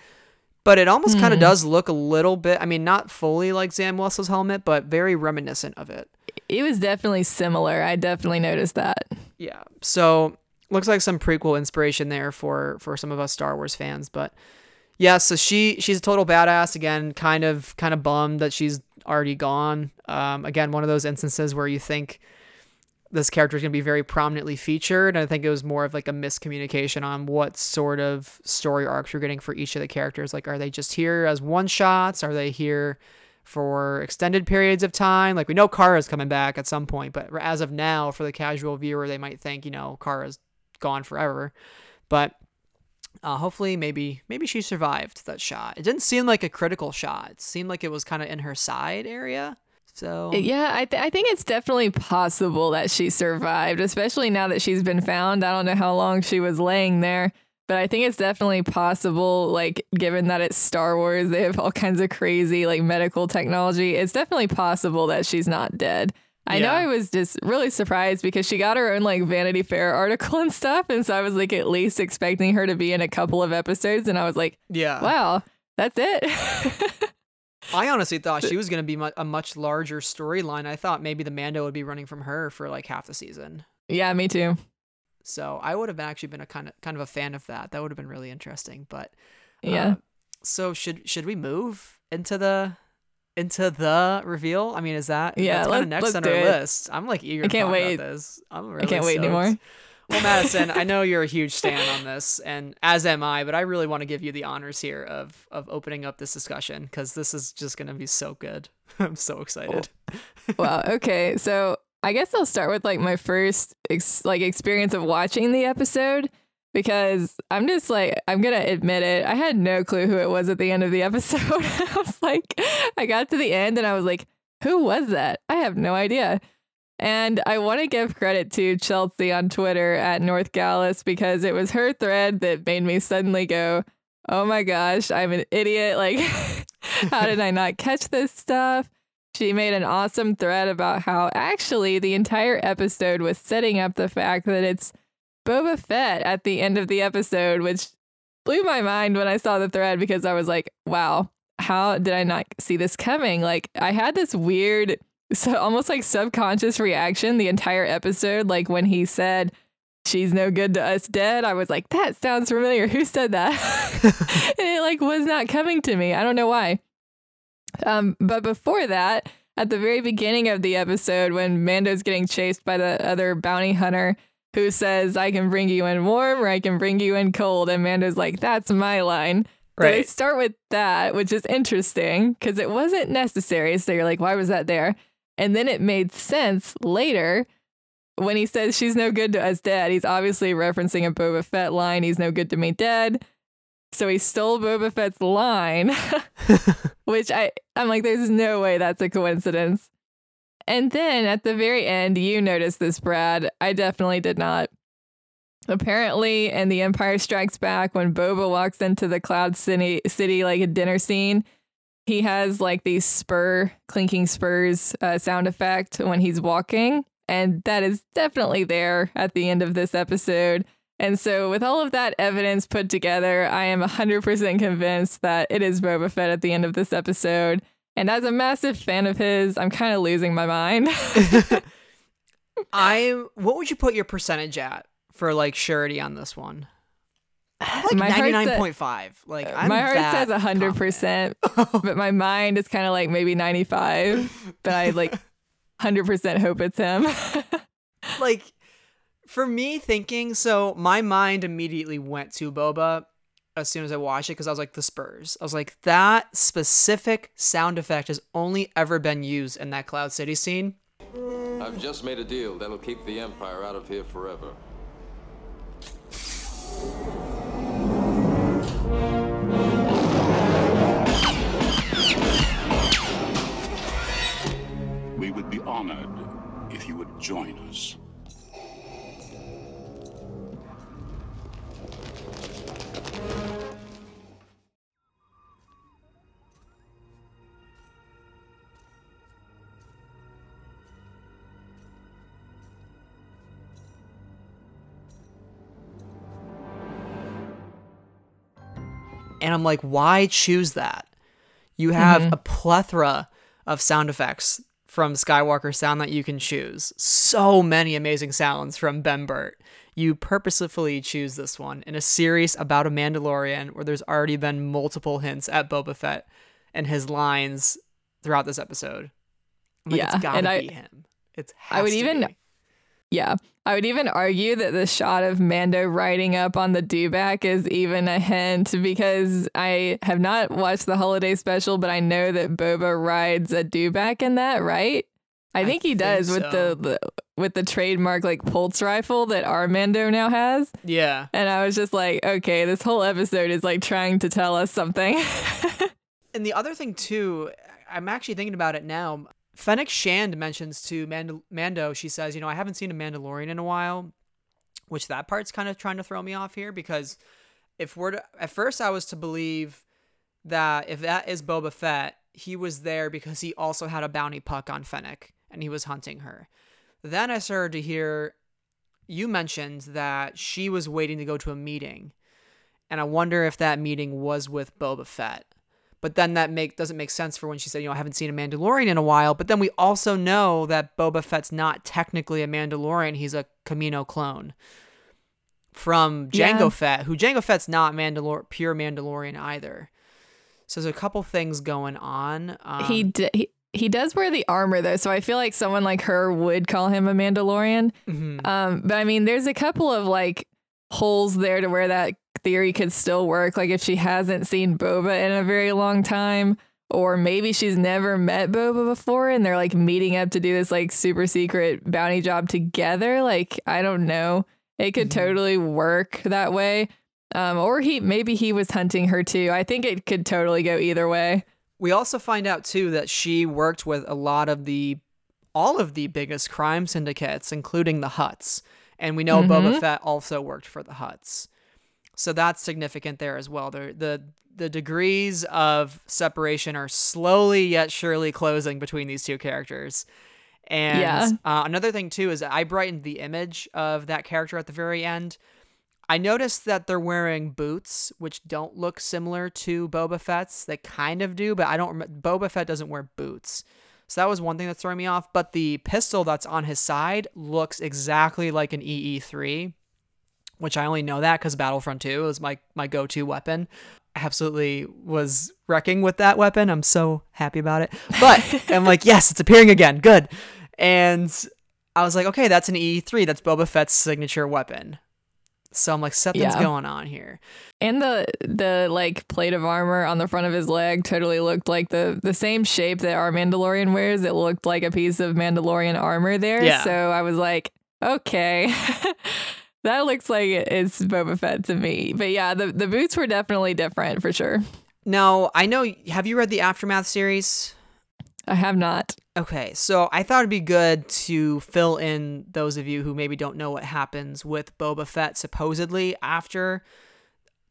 But it almost kind of Hmm. does look a little bit, I mean, not fully like Zam Wesell's helmet, but very reminiscent of it. It was definitely similar. I definitely noticed that. Yeah. So looks like some prequel inspiration there for for some of us Star Wars fans. But yeah, so she she's a total badass again. Kind of kind of bummed that she's already gone. Um, again, one of those instances where you think this character is going to be very prominently featured. And I think it was more of like a miscommunication on what sort of story arcs you're getting for each of the characters. Like, are they just here as one shots? Are they here for extended periods of time? Like, we know Cara's coming back at some point, but as of now, for the casual viewer, they might think, you know, Cara's gone forever. But uh, hopefully, maybe maybe she survived that shot. It didn't seem like a critical shot. It seemed like it was kind of in her side area. So Yeah, I, th- I think it's definitely possible that she survived, especially now that she's been found. I don't know how long she was laying there, but I think it's definitely possible, like, given that it's Star Wars, they have all kinds of crazy, like, medical technology. It's definitely possible that she's not dead. I know I was just really surprised because she got her own, like, Vanity Fair article and stuff. And so I was, like, at least expecting her to be in a couple of episodes. And I was like, yeah, wow, that's it. I honestly thought she was going to be a much larger storyline. I thought maybe the Mando would be running from her for like half the season. yeah, me too. So I would have actually been a kind of kind of a fan of that. That would have been really interesting. But Yeah. uh, so should should we move into the into the reveal? I mean, is that Yeah, That's kind let's- of next let's on our it. list. I'm like eager. I can't talk wait. About this. I'm really I can't wait anymore. Well, Madison, I know you're a huge stan on this, and as am I. But I really want to give you the honors here of of opening up this discussion because this is just gonna be so good. I'm so excited. Oh, wow. Okay. So I guess I'll start with like my first ex- like experience of watching the episode because I'm just like I'm gonna admit it. I had no clue who it was at the end of the episode. I was like, I got to the end and I was like, who was that? I have no idea. And I want to give credit to Chelsea on Twitter at North Gallus because it was her thread that made me suddenly go, oh my gosh, I'm an idiot. Like, how did I not catch this stuff? She made an awesome thread about how actually the entire episode was setting up the fact that it's Boba Fett at the end of the episode, which blew my mind when I saw the thread because I was like, wow, how did I not see this coming? Like, I had this weird, so almost like subconscious reaction the entire episode. Like, when he said, she's no good to us dead, I was like, that sounds familiar. Who said that? and it like was not coming to me. I don't know why. Um, but before that, at the very beginning of the episode, when Mando's getting chased by the other bounty hunter who says, I can bring you in warm or I can bring you in cold, and Mando's like, that's my line. So they Right. start with that, which is interesting because it wasn't necessary. So you're like, why was that there? And then it made sense later when he says she's no good to us dead. He's obviously referencing a Boba Fett line. He's no good to me dead. So he stole Boba Fett's line, which I I'm like, there's no way that's a coincidence. And then at the very end, you noticed this, Brad. I definitely did not. Apparently, in The Empire Strikes Back, when Boba walks into the Cloud City, city like a dinner scene, he has like these spur clinking spurs uh, sound effect when he's walking, and that is definitely there at the end of this episode. And so, with all of that evidence put together, I am 100% convinced that it is Boba Fett at the end of this episode. And as a massive fan of his, I'm kind of losing my mind. I'm. what would you put your percentage at for like surety on this one? I'm like My heart ninety said- nine point five. Like uh, I'm my heart that says 100%, but my mind is kind of like maybe 95. But I like 100% hope it's him. like for me thinking so my mind immediately went to boba as soon as i watched it because i was like the spurs i was like that specific sound effect has only ever been used in that cloud city scene I've just made a deal that'll keep the Empire out of here forever. We would be honored if you would join us. and i'm like why choose that you have mm-hmm. a plethora of sound effects from skywalker sound that you can choose. So many amazing sounds from ben burtt. You purposefully choose this one in a series about a mandalorian where there's already been multiple hints at boba fett and his lines throughout this episode. Like, Yeah, it's gotta and I- be him. It's I would even- Yeah. I would even argue that the shot of Mando riding up on the dewback is even a hint because I have not watched the holiday special, but I know that Boba rides a dewback in that, right? I I think he think does with so. the, the with the trademark like pulse rifle that our Mando now has. yeah And I was just like, okay, this whole episode is like trying to tell us something. And the other thing too, I'm actually thinking about it now. Fennec Shand mentions to Mando, Mando, she says, you know, I haven't seen a Mandalorian in a while, which that part's kind of trying to throw me off here because if we're to, at first I was to believe that if that is Boba Fett, he was there because he also had a bounty puck on Fennec and he was hunting her. Then I started to hear you mentioned that she was waiting to go to a meeting, and I wonder if that meeting was with Boba Fett. But then that make doesn't make sense for when she said, you know, I haven't seen a Mandalorian in a while. But then we also know that Boba Fett's not technically a Mandalorian; he's a Kamino clone from Jango Yeah. Fett, who Jango Fett's not Mandalor pure Mandalorian either. So there's a couple things going on. Um, he, d- he he does wear the armor though, so I feel like someone like her would call him a Mandalorian. mhm. Um, but I mean, there's a couple of like holes there to where that theory could still work. Like if she hasn't seen Boba in a very long time, or maybe she's never met Boba before and they're like meeting up to do this like super secret bounty job together. Like, I don't know. It could Mhm. totally work that way. Um, or he maybe he was hunting her too. I think it could totally go either way. We also find out too that she worked with a lot of the all of the biggest crime syndicates, including the Hutts. And we know Boba Mhm. Fett also worked for the Hutts. So that's significant there as well. The the the degrees of separation are slowly yet surely closing between these two characters. And Yeah. uh, another thing too is I brightened the image of that character at the very end. I noticed that they're wearing boots, which don't look similar to Boba Fett's. They kind of do, but I don't. Rem- Boba Fett doesn't wear boots, so that was one thing that's throwing me off. But the pistol that's on his side looks exactly like an EE3, which I only know that because Battlefront 2 was my my go-to weapon. Absolutely was wrecking with that weapon. I'm so happy about it. But I'm like, yes, it's appearing again. Good. And I was like, okay, that's an E3. That's Boba Fett's signature weapon. So I'm like, something's Yeah. going on here. And the the like plate of armor on the front of his leg totally looked like the the same shape that our Mandalorian wears. It looked like a piece of Mandalorian armor there. Yeah. So I was like, okay. that looks like it's Boba Fett to me. But yeah, the, the boots were definitely different for sure. Now, I know, have you read the Aftermath series? I have not. Okay, so I thought it'd be good to fill in those of you who maybe don't know what happens with Boba Fett supposedly after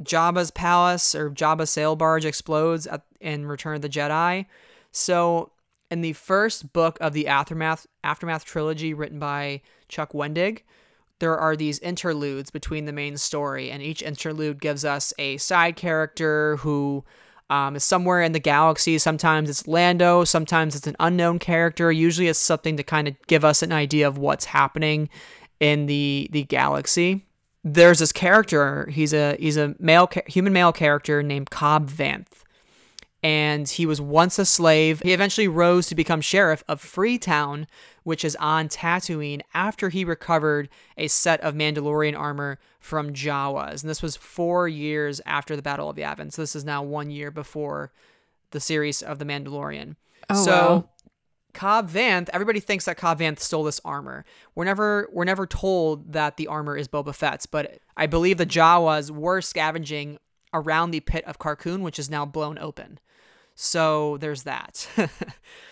Jabba's palace or Jabba's sail barge explodes at, in Return of the Jedi. So, in the first book of the Aftermath Aftermath trilogy written by Chuck Wendig, there are these interludes between the main story, and each interlude gives us a side character who um, is somewhere in the galaxy. Sometimes it's Lando, sometimes it's an unknown character. Usually, it's something to kind of give us an idea of what's happening in the the galaxy. There's this character. He's a he's a male human male character named Cobb Vanth and he was once a slave. He eventually rose to become sheriff of Freetown, which is on Tatooine, after he recovered a set of Mandalorian armor from Jawas. And this was four years after the Battle of Yavin. So this is now one year before the series of The Mandalorian. Oh, so wow. Cobb Vanth, everybody thinks that Cobb Vanth stole this armor. We're never we're never told that the armor is Boba Fett's, but I believe the Jawas were scavenging around the pit of Carkoon, which is now blown open. So there's that.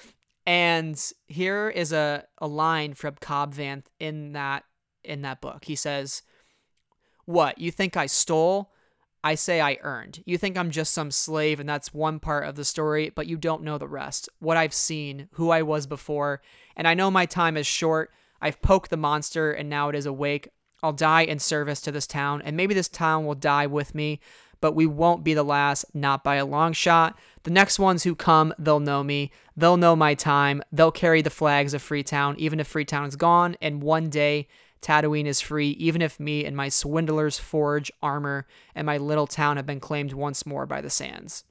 and here is a, a line from Cobb Vanth in that in that book. He says, What, you think I stole? I say I earned. You think I'm just some slave and that's one part of the story, but you don't know the rest. What I've seen, who I was before, and I know my time is short. I've poked the monster and now it is awake. I'll die in service to this town, and maybe this town will die with me, but we won't be the last, not by a long shot. The next ones who come, they'll know me. They'll know my time. They'll carry the flags of Freetown, even if Freetown is gone, and one day Tatooine is free, even if me and my swindler's forge armor and my little town have been claimed once more by the sands.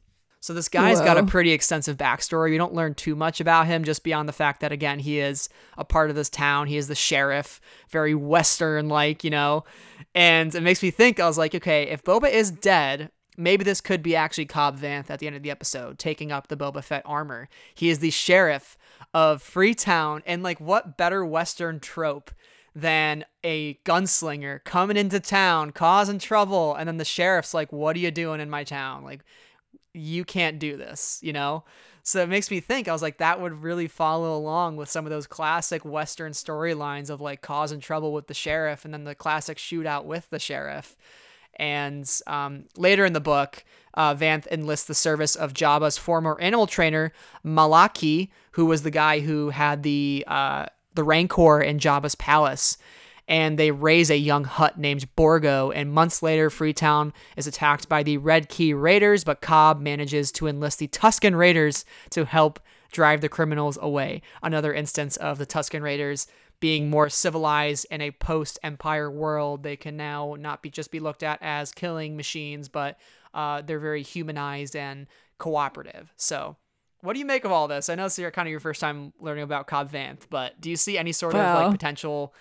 So this guy's got a pretty extensive backstory. We don't learn too much about him, just beyond the fact that again he is a part of this town. He is the sheriff, very western like, you know. And it makes me think. I was like, okay, if Boba is dead, maybe this could be actually Cobb Vanth at the end of the episode, taking up the Boba Fett armor. He is the sheriff of Freetown, and like, what better western trope than a gunslinger coming into town, causing trouble, and then the sheriff's like, "What are you doing in my town? Like, you can't do this," you know? So it makes me think. I was like, that would really follow along with some of those classic Western storylines of like causing trouble with the sheriff, and then the classic shootout with the sheriff. And um, later in the book, uh, Vanth enlists the service of Jabba's former animal trainer, Malaki, who was the guy who had the uh, the Rancor in Jabba's palace. And they raise a young Hutt named Borgo. And months later, Freetown is attacked by the Red Key Raiders, but Cobb manages to enlist the Tusken Raiders to help drive the criminals away. Another instance of the Tusken Raiders being more civilized in a post-empire world. They can now not be just be looked at as killing machines, but uh, they're very humanized and cooperative. So, what do you make of all this? I know this is your- kind of your first time learning about Cobb Vanth, but do you see any sort of like potential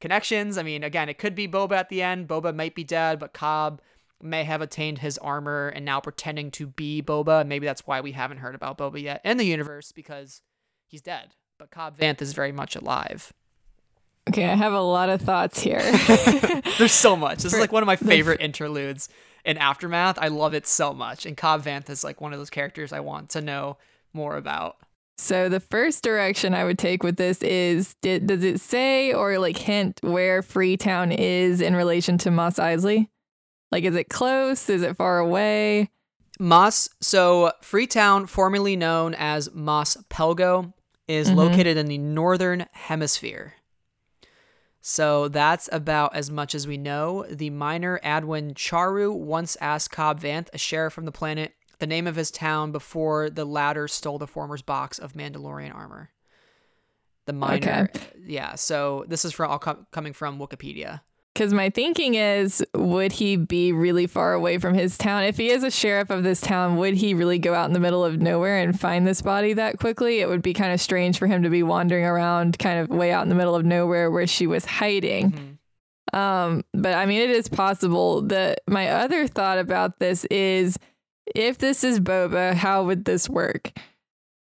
connections? I mean, again, it could be Boba at the end. Boba might be dead, but Cobb may have attained his armor and now pretending to be Boba. Maybe that's why we haven't heard about Boba yet in the universe because he's dead. But Cobb Vanth is very much alive. Okay, I have a lot of thoughts here. There's so much. This is like one of my favorite interludes in Aftermath. I love it so much. And Cobb Vanth is like one of those characters I want to know more about. So the first direction I would take with this is did, does it say or like hint where Freetown is in relation to Mos Eisley? Like, is it close? Is it far away? Moss, so Freetown, formerly known as Mos Pelgo, is Mhm. located in the northern hemisphere. So that's about as much as we know. The miner Adwin Charu once asked Cobb Vanth, a sheriff from the planet, the name of his town before the latter stole the former's box of Mandalorian armor. The miner, yeah. So this is from all com- coming from Wikipedia. Because my thinking is, would he be really far away from his town? If he is a sheriff of this town, would he really go out in the middle of nowhere and find this body that quickly? It would be kind of strange for him to be wandering around kind of way out in the middle of nowhere where she was hiding. Mhm. Um, but I mean, it is possible. that my other thought about this is, if this is Boba, how would this work?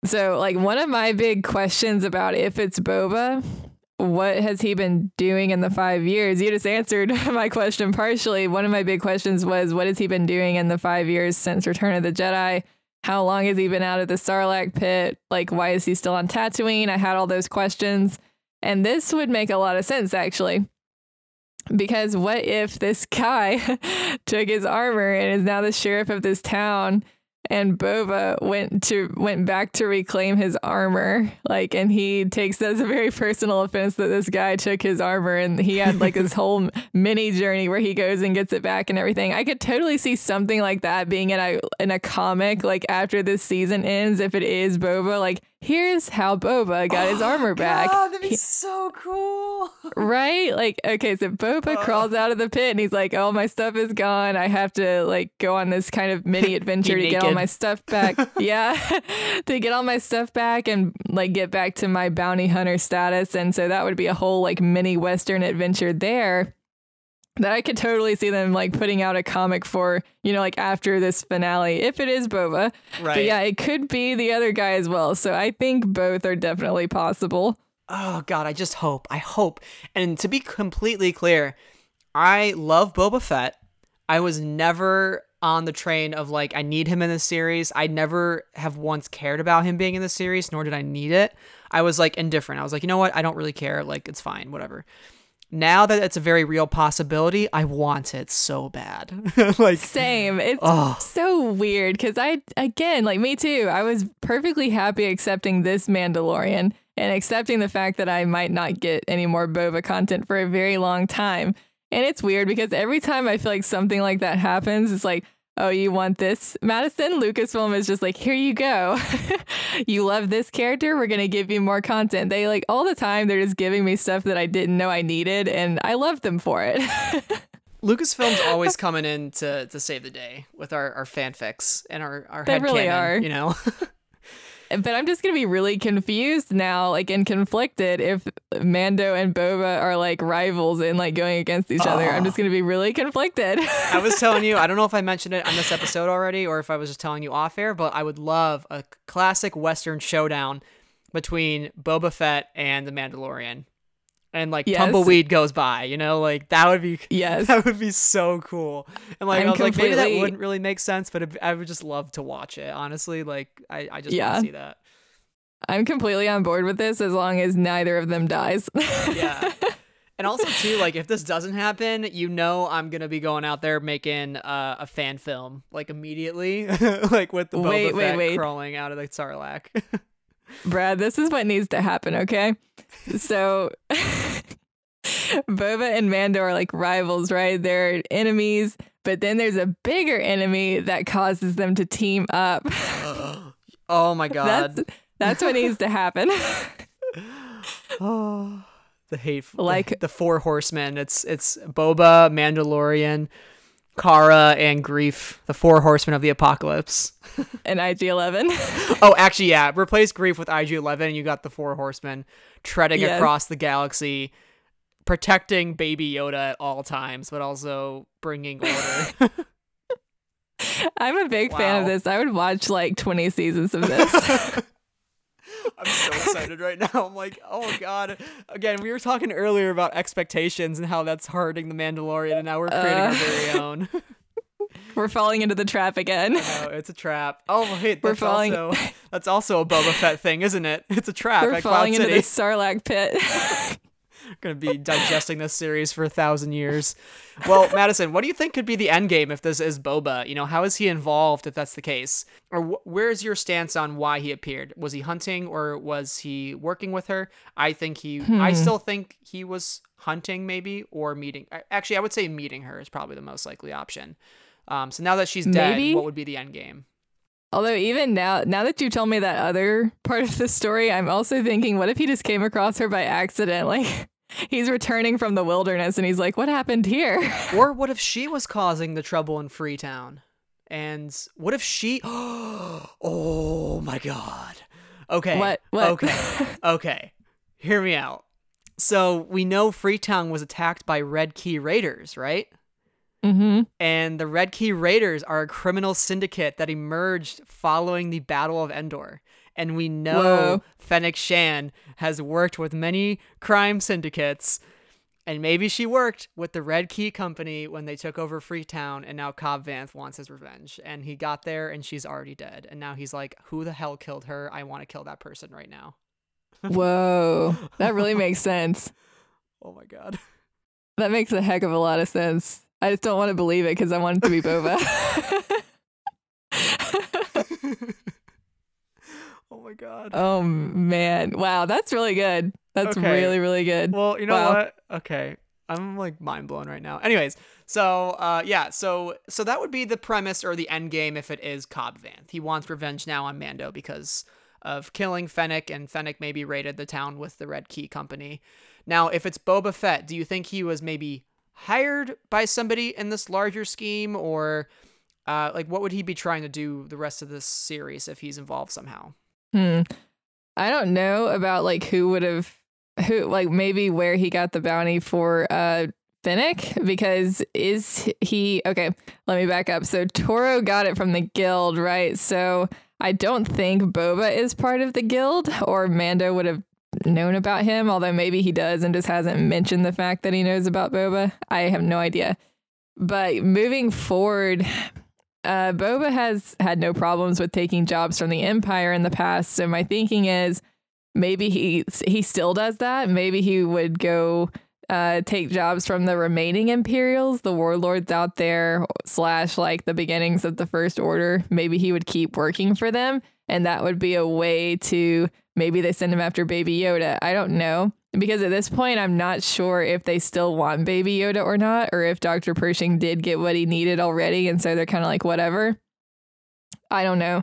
So, like, one of my big questions about if it's Boba, what has he been doing in the five years? You just answered my question partially. One of my big questions was, what has he been doing in the five years since Return of the Jedi? How long has he been out of the Sarlacc pit? Like, why is he still on Tatooine? I had all those questions. And this would make a lot of sense, actually. Because what if this guy took his armor and is now the sheriff of this town and Boba went to went back to reclaim his armor like and he takes that as a very personal offense that this guy took his armor and he had like this whole mini journey where he goes and gets it back and everything. I could totally see something like that being in a in a comic like after this season ends if it is Boba like here's how Boba got his oh armor back. God, that'd be so cool. Right? Like, okay, so Boba oh. crawls out of the pit and he's like, Oh, my stuff is gone. I have to like go on this kind of mini adventure to get all my stuff back. yeah. to get all my stuff back and like get back to my bounty hunter status. And so that would be a whole like mini Western adventure there. That I could totally see them like putting out a comic for, you know, like after this finale, if it is Boba. Right. But yeah, it could be the other guy as well. So I think both are definitely possible. Oh god, I just hope. I hope. And to be completely clear, I love Boba Fett. I was never on the train of like I need him in this series. I never have once cared about him being in the series, nor did I need it. I was like indifferent. I was like, you know what? I don't really care. Like it's fine, whatever. Now that it's a very real possibility, I want it so bad. like Same. It's Oh. so weird because I, again, like me too, I was perfectly happy accepting this Mandalorian and accepting the fact that I might not get any more Boba content for a very long time. And it's weird because every time I feel like something like that happens, it's like, oh, you want this? Madison Lucasfilm is just like, here you go. you love this character. We're going to give you more content. They like all the time, they're just giving me stuff that I didn't know I needed. And I love them for it. Lucasfilm's always coming in to, to save the day with our, our fanfics and our, our They really headcanon, are. you know? But I'm just gonna be really confused now, like and conflicted if Mando and Boba are like rivals and like going against each other. I'm just oh. gonna be really conflicted. I was telling you, I don't know if I mentioned it on this episode already or if I was just telling you off air, but I would love a classic Western showdown between Boba Fett and the Mandalorian. And like Yes. tumbleweed goes by, you know, like that would be Yes. that would be so cool. And like I'm I was like, maybe that wouldn't really make sense, but it, I would just love to watch it. Honestly, like I, I just Yeah. want to see that. I'm completely on board with this as long as neither of them dies. Yeah. And also too, like if this doesn't happen, you know I'm gonna be going out there making uh, a fan film like immediately, like with the Boba Wait, wait, Fett wait. crawling out of the Sarlacc. Brad, this is what needs to happen, okay? So Boba and Mando are like rivals, right? They're enemies, but then there's a bigger enemy that causes them to team up. Uh, oh my god! That's that's what needs to happen. oh, the hateful, Like- like the four horsemen. It's it's Boba, Mandalorian, Cara, and Greef, the four horsemen of the apocalypse. and IG-11. oh, actually, yeah. Replace Greef with IG-11, and you got the four horsemen treading Yes. across the galaxy, protecting Baby Yoda at all times, but also bringing order. I'm a big fan of this. I would watch like 20 seasons of this. I'm so excited right now. I'm like, oh god. Again, we were talking earlier about expectations and how that's hurting the Mandalorian, and now we're creating our Uh. very own. We're falling into the trap again. No, it's a trap. Oh wait, We're that's falling- also that's also a Boba Fett thing, isn't it? It's a trap We're falling Cloud into City. the Sarlacc pit. Gonna be digesting this series for a thousand years. Well, Madison, what do you think could be the end game if this is Boba? You know, how is he involved if that's the case? Or wh- where's your stance on why he appeared? Was he hunting or was he working with her? I think he. I still think he was hunting, maybe, or meeting. Actually, I would say meeting her is probably the most likely option. Um, so now that she's dead, Maybe? what would be the end game? Although even now, now that you told me that other part of the story, I'm also thinking, what if he just came across her by accident? Like he's returning from the wilderness and he's like, "What happened here?" Or what if she was causing the trouble in Freetown? And what if she? Oh my god. Okay. What- what? Okay. okay. Hear me out. So we know Freetown was attacked by Red Key Raiders, right? mm-hmm. And the Red Key Raiders are a criminal syndicate that emerged following the Battle of Endor. And we know Whoa. Fennec Shand has worked with many crime syndicates. And maybe she worked with the Red Key Company when they took over Freetown, and now Cobb Vanth wants his revenge. And he got there, and she's already dead. And now he's like, "Who the hell killed her? I want to kill that person right now." Whoa, that really makes sense. Oh my god. That makes a heck of a lot of sense. I just don't want to believe it because I want it to be Boba. oh my god. oh man, wow, that's really good. That's Okay. really really good. Well, you know Wow. what? Okay. I'm like mind blown right now. Anyways, so uh yeah, so so that would be the premise or the end game if it is Cobb Vanth. He wants revenge now on Mando because of killing Fennec and Fennec maybe raided the town with the Red Key Company. Now, if it's Boba Fett, do you think he was maybe hired by somebody in this larger scheme or uh like what would he be trying to do the rest of this series if he's involved somehow? Hmm. I don't know about like who would have who like maybe where he got the bounty for uh Fennec because is he okay, let me back up. So Toro got it from the guild, right? So I don't think Boba is part of the guild or Mando would have known about him, although maybe he does and just hasn't mentioned the fact that he knows about Boba. I have no idea. But moving forward, uh, Boba has had no problems with taking jobs from the Empire in the past. So my thinking is maybe he he still does that. Maybe he would go uh, take jobs from the remaining Imperials, the warlords out there, slash like the beginnings of the First Order. Maybe he would keep working for them, and that would be a way to maybe they send him after Baby Yoda. I don't know. Because at this point, I'm not sure if they still want Baby Yoda or not, or if Dr. Pershing did get what he needed already, and so they're kind of like, whatever. I don't know.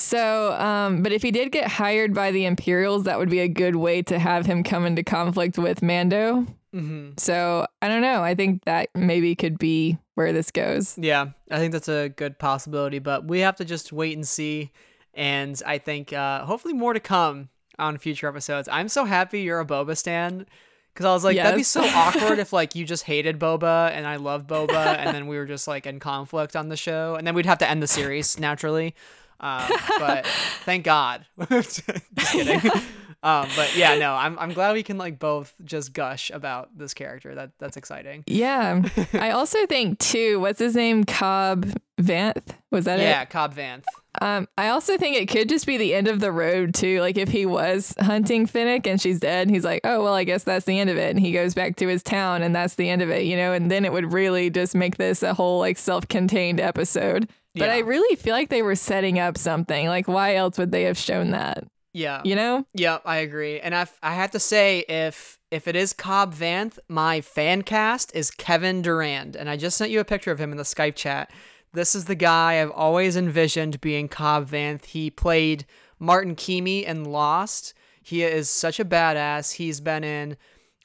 So, um, but if he did get hired by the Imperials, that would be a good way to have him come into conflict with Mando. Mhm. So I don't know. I think that maybe could be where this goes. Yeah, I think that's a good possibility, but we have to just wait and see. And I think uh, hopefully more to come on future episodes. I'm so happy you're a Boba stan because I was like, that'd be so awkward if like you just hated Boba and I love Boba, and then we were just like in conflict on the show, and then we'd have to end the series naturally. Um, but thank God. just kidding. Um, but yeah, no, I'm I'm glad we can like both just gush about this character. That that's exciting. Yeah. I also think too, what's his name? Cobb Vanth? Was that it? Yeah, Cobb Vanth. Um, I also think it could just be the end of the road too. Like if he was hunting Fennec and she's dead, he's like, oh well, I guess that's the end of it, and he goes back to his town, and that's the end of it, you know. And then it would really just make this a whole like self-contained episode. But I really feel like they were setting up something. Like why else would they have shown that? Yeah. You know? Yep, I agree. And I I have to say if if it is Cobb Vanth, my fan cast is Kevin Durand, and I just sent you a picture of him in the Skype chat. This is the guy I've always envisioned being Cobb Vanth. He played Martin Keamy in Lost. He is such a badass. He's been in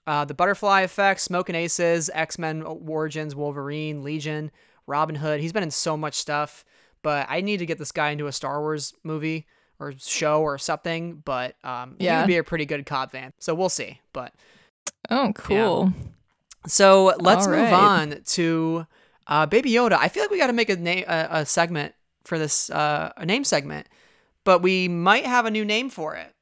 uh, The Butterfly Effect, Smoking Aces, X Men Origins, Wolverine, Legion, Robin Hood. He's been in so much stuff. But I need to get this guy into a Star Wars movie or show or something. But um, he would be a pretty good Cobb Vanth. So we'll see. But Oh, cool. so let's All move on to uh, Baby Yoda. I feel like we got to make a name a, a segment for this uh, a name segment, but we might have a new name for it.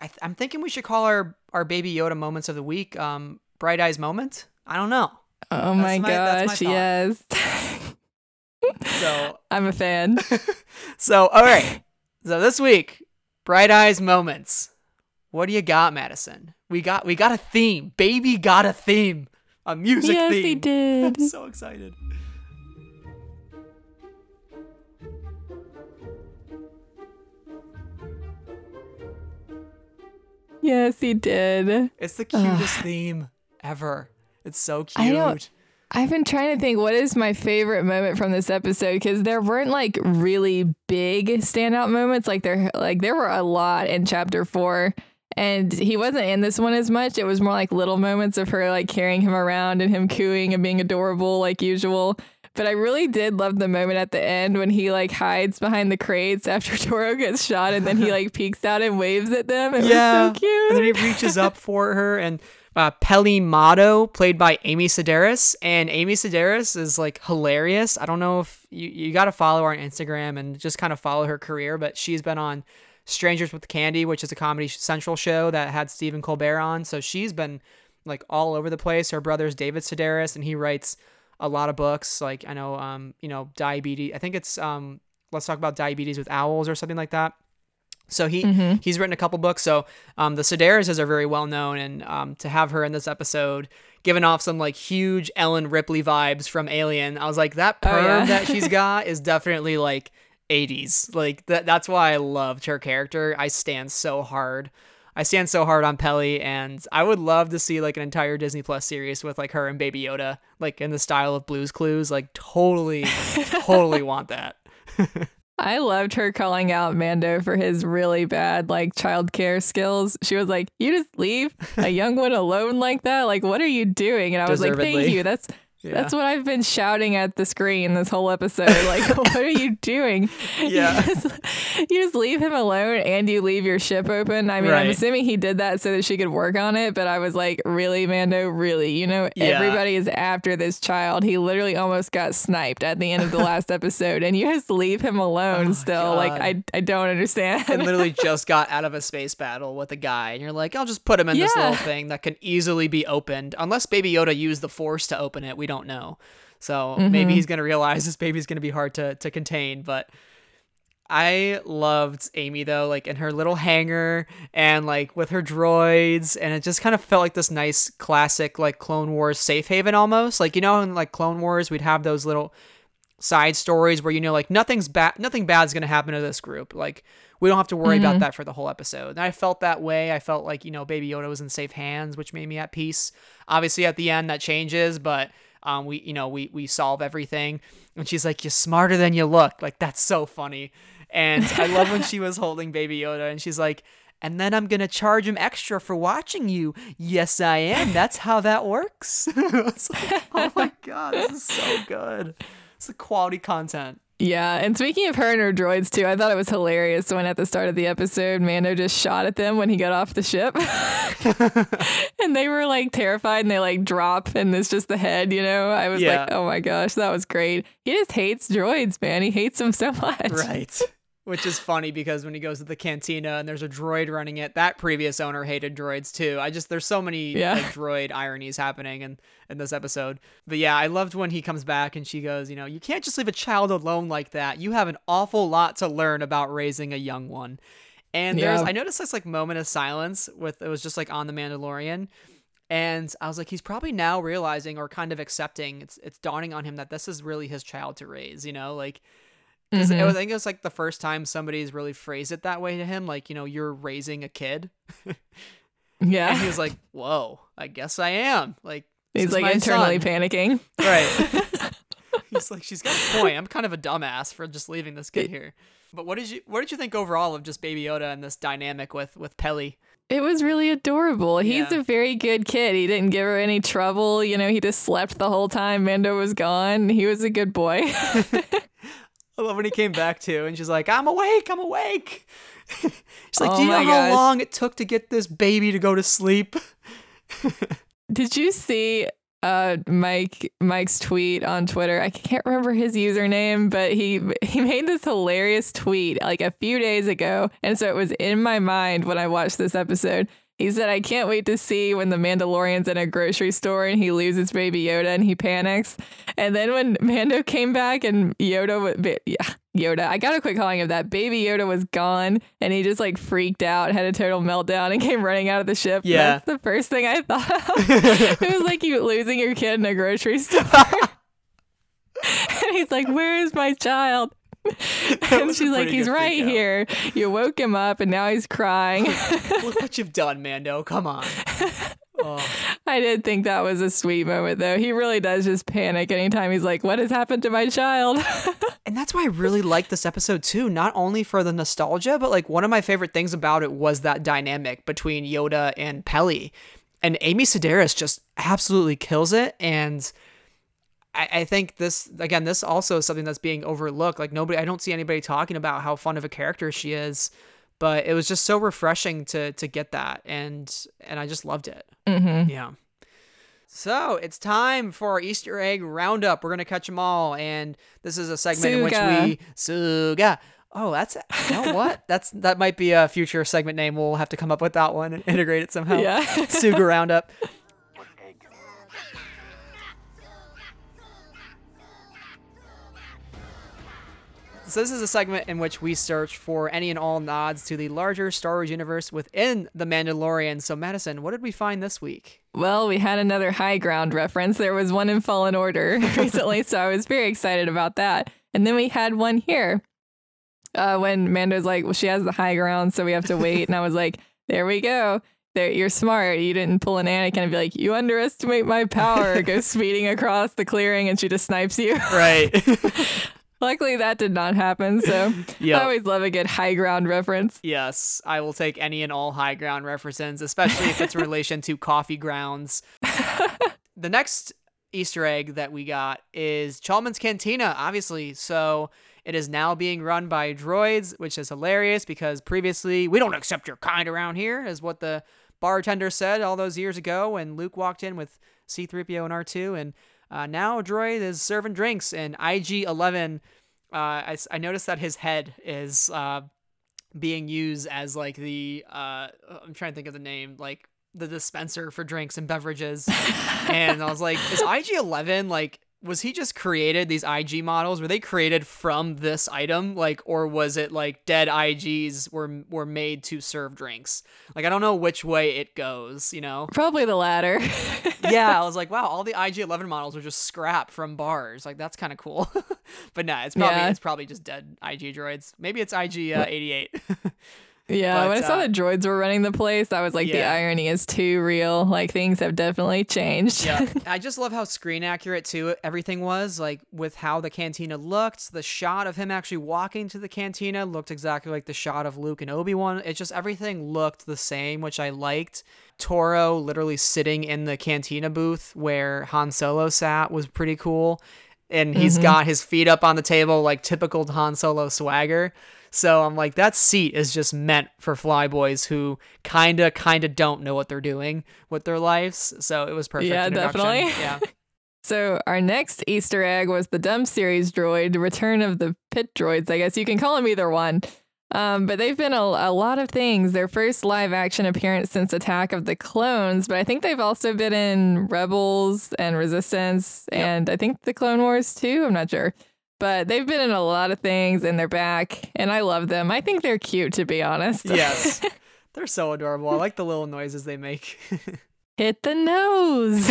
I th- I'm thinking we should call our our Baby Yoda moments of the week um, Bright Eyes moment. I don't know. Oh my my- my gosh, thought. yes. So I'm a fan. so all right. So this week, Bright Eyes moments. What do you got, Madison? We got we got a theme. Baby got a theme. A music yes, theme. he did. I'm so excited. Yes, he did. It's the cutest theme ever. It's so cute. I don't- I've been trying to think what is my favorite moment from this episode because there weren't like really big standout moments. Like there, like there were a lot in chapter four, and he wasn't in this one as much. It was more like little moments of her like carrying him around and him cooing and being adorable like usual. But I really did love the moment at the end when he like hides behind the crates after Toro gets shot, and then he like peeks out and waves at them. It yeah. was so cute. And then he reaches up for her and uh, Peli Motto, played by Amy Sedaris, and Amy Sedaris is like hilarious. I don't know if you you got to follow her on Instagram and just kind of follow her career, but she's been on Strangers with Candy, which is a Comedy Central show that had Stephen Colbert on. So she's been like all over the place. Her brother's David Sedaris, and he writes a lot of books. Like I know, um, you know, diabetes. I think it's um, let's talk about diabetes with owls or something like that. So he he's written a couple books. So um, the Sedarises are very well known, and um, to have her in this episode, giving off some like huge Ellen Ripley vibes from Alien, I was like, that Oh, perm yeah. that she's got is definitely like 80s. Like that. That's why I loved her character. I stand so hard. I stand so hard on Peli, and I would love to see like an entire Disney Plus series with like her and Baby Yoda, like in the style of Blue's Clues. Like totally, totally want that. I loved her calling out Mando for his really bad like childcare skills. She was like, "You just leave a young one alone like that? Like, what are you doing?" And I was like, "Thank you. That's that's what I've been shouting at the screen this whole episode. Like, what are you doing? Yeah. you just, you just leave him alone and you leave your ship open. I mean, I'm assuming he did that so that she could work on it. But I was like, really, Mando, really? You know, Yeah. everybody is after this child. He literally almost got sniped at the end of the last episode, and you just leave him alone. Oh still, like, Oh I I don't understand. and literally just got out of a space battle with a guy, and you're like, I'll just put him in this little thing that can easily be opened. Unless Baby Yoda used the Force to open it, we don't know. So Mm-hmm. maybe he's gonna realize this baby's gonna be hard to to contain. But I loved Amy though, like in her little hangar and like with her droids, and it just kind of felt like this nice classic like Clone Wars safe haven almost. Like you know, in like Clone Wars, we'd have those little side stories where you know like nothing's bad nothing bad's going to happen to this group like we don't have to worry about that for the whole episode and i felt that way i felt like you know baby yoda was in safe hands which made me at peace obviously at the end that changes but um we you know we we solve everything and she's like you're smarter than you look like that's so funny and i love when she was holding baby yoda and she's like and then I'm gonna charge him extra for watching you. Yes, I am. That's how that works. Like, oh my god, this is so good. It's the quality content. Yeah, and speaking of her and her droids too, I thought it was hilarious when at the start of the episode, Mando just shot at them when he got off the ship, and they were like terrified and they like drop and it's just the head, you know. I was like, oh my gosh, that was great. He just hates droids, man. He hates them so much. Right. Which is funny because when he goes to the cantina and there's a droid running it, that previous owner hated droids too. I just there's so many Yeah. like, droid ironies happening in in this episode. But yeah, I loved when he comes back and she goes, you know, you can't just leave a child alone like that. You have an awful lot to learn about raising a young one. And there's Yeah. I noticed this like moment of silence with it was just like on the Mandalorian. And I was like, he's probably now realizing or kind of accepting it's it's dawning on him that this is really his child to raise, you know, like because Mm-hmm. I think it was like the first time somebody's really phrased it that way to him, like you know, you're raising a kid, yeah, and he was like, "Whoa, I guess I am." Like He's like internally son. panicking. right? He's like, she's got a point. I'm kind of a dumbass for just leaving this kid here. But what did you what did you think overall of just Baby Yoda and this dynamic with with Peli? It was really adorable. He's Yeah. a very good kid. He didn't give her any trouble. You know, he just slept the whole time Mando was gone. He was a good boy. I love when he came back too, and she's like, "I'm awake, I'm awake." she's like, Oh "Do you know how gosh. long it took to get this baby to go to sleep?" Did you see uh Mike Mike's tweet on Twitter? I can't remember his username, but he he made this hilarious tweet like a few days ago, and so it was in my mind when I watched this episode. He said, "I can't wait to see when the Mandalorian's in a grocery store and he loses Baby Yoda and he panics." And then when Mando came back and Yoda, yeah, Yoda. I gotta quit calling him that. Baby Yoda was gone and he just like freaked out, had a total meltdown, and came running out of the ship. Yeah. That's the first thing I thought of. it was like you losing your kid in a grocery store. and he's like, Where is my child? And she's like, He's right here. You woke him up and now he's crying. Look what you've done, Mando. Come on. Oh, I did think that was a sweet moment though. He really does just panic anytime he's like, What has happened to my child? and that's why I really like this episode too. Not only for the nostalgia, but like one of my favorite things about it was that dynamic between Yoda and Peli. And Amy Sedaris just absolutely kills it. And I, I think this again, this also is something that's being overlooked. Like nobody, I don't see anybody talking about how fun of a character she is. But it was just so refreshing to to get that, and and I just loved it. mm-hmm. Yeah. So it's time for our Easter egg roundup. We're gonna catch them all, and this is a segment in which we suga. Oh, that's you know what? That's that might be a future segment name. We'll have to come up with that one and integrate it somehow. Yeah. Suga roundup. So this is a segment in which we search for any and all nods to the larger Star Wars universe within The Mandalorian. So Madison, what did we find this week? Well, we had another high ground reference. There was one in Fallen Order recently, so I was very excited about that. And then we had one here uh, when Mando's like, well, she has the high ground, so we have to wait. and I was like, there we go. There, you're smart. You didn't pull an Anakin and be like, you underestimate my power. Go speeding across the clearing and she just snipes you. Right. Luckily, that did not happen. So Yep. I always love a good high ground reference. Yes, I will take any and all high ground references, especially if it's in relation to coffee grounds. the next Easter egg that we got is Chalmun's Cantina, obviously. So it is now being run by droids, which is hilarious because previously we don't accept your kind around here, is what the bartender said all those years ago when Luke walked in with C3PO and R2. And uh, now droid is serving drinks, and IG 11. Uh, I, I noticed that his head is uh, being used as like the uh I'm trying to think of the name like the dispenser for drinks and beverages and I was like is IG11 like was he just created these IG models? Were they created from this item? Like or was it like dead IGs were were made to serve drinks? Like I don't know which way it goes you know? Probably the latter. yeah I was like wow all the IG11 models were just scrap from bars. Like that's kind of cool. But nah it's probably Yeah. it's probably just dead IG droids. Maybe it's IG uh, 88 Yeah, But, when I saw uh, the droids were running the place, I was like, the irony is too real. Like things have definitely changed. yeah i just love how screen accurate too everything was like with how the cantina looked the shot of him actually walking to the cantina looked exactly like the shot of luke and obi-wan. It just everything looked the same which i liked. Toro literally sitting in the cantina booth where han solo sat was pretty cool. And he's got his feet up on the table like typical han solo swagger so i'm like that seat is just meant for flyboys who kinda kinda don't know what they're doing with their lives so it was perfect Yeah, definitely. yeah So our next Easter egg was the DUM Series droid, Return of the Pit Droids. I guess you can call them either one. Um, but they've been a, a lot of things. Their first live action appearance since Attack of the Clones, but I think they've also been in Rebels and Resistance, and I think the Clone Wars too. I'm not sure. But they've been in a lot of things and they're back, and I love them. I think they're cute, to be honest. yes they're so adorable i like the little noises they make Hit the nose.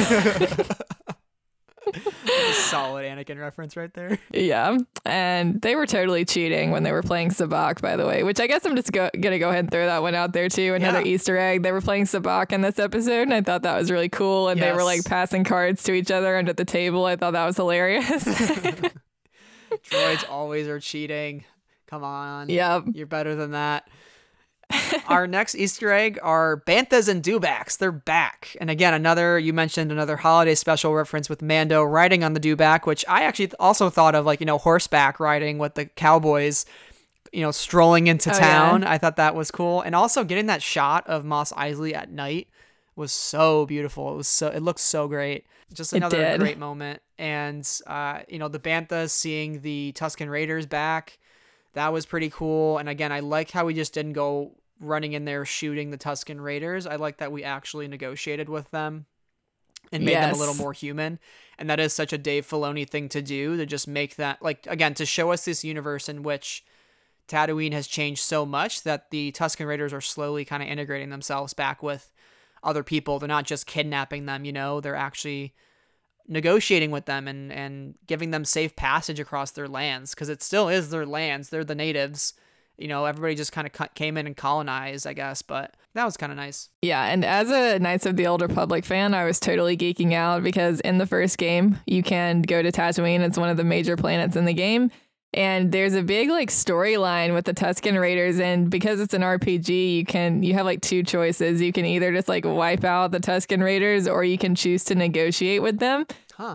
solid anakin reference right there Yeah, and they were totally cheating when they were playing Sabacc, by the way. Which I guess I'm just go- gonna go ahead and throw that one out there too. Another Yeah. Easter egg. They were playing Sabacc in this episode, and I thought that was really cool. And they were like passing cards to each other under the table. I thought that was hilarious. droids always are cheating come on yep. You're better than that. Our next Easter egg are Banthas and Dewbacks. They're back. And again, another, you mentioned another holiday special reference with Mando riding on the Dewback, which I actually also thought of like, you know, horseback riding with the cowboys, you know, strolling into Oh, yeah. town. I thought that was cool. And also getting that shot of Mos Eisley at night was so beautiful. It was so, it looked so great. Just another great moment. And, uh, you know, the Banthas seeing the Tusken Raiders back that was pretty cool. And again, I like how we just didn't go running in there shooting the Tusken Raiders. I like that we actually negotiated with them. and made them a little more human. And that is such a Dave Filoni thing to do to just make that like again to show us this universe in which Tatooine has changed so much that the Tusken Raiders are slowly kind of integrating themselves back with other people. They're not just kidnapping them, you know, they're actually negotiating with them and and giving them safe passage across their lands because it still is their lands. They're the natives. You know, everybody just kind of came in and colonized, I guess, but that was kind of nice. Yeah, and as a Knights of the Old Republic fan, I was totally geeking out because in the first game, you can go to Tatooine. It's one of the major planets in the game. And there's a big like storyline with the Tusken Raiders, and because it's an RPG, you can you have like two choices. You can either just like wipe out the Tusken Raiders, or you can choose to negotiate with them.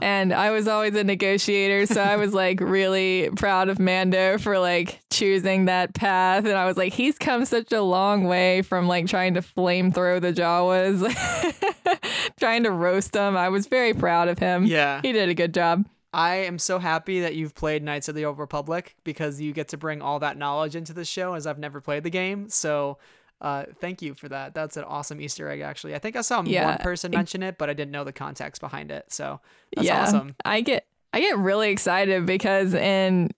And I was always a negotiator, so I was like really proud of Mando for like choosing that path. And I was like, he's come such a long way from like trying to flamethrow the Jawas, trying to roast them. I was very proud of him. Yeah. He did a good job. I am so happy that you've played Knights of the Old Republic because you get to bring all that knowledge into the show as I've never played the game. So uh, thank you for that. That's an awesome Easter egg, actually. I think I saw one person mention it, but I didn't know the context behind it. So that's yeah. awesome. I get I get really excited because in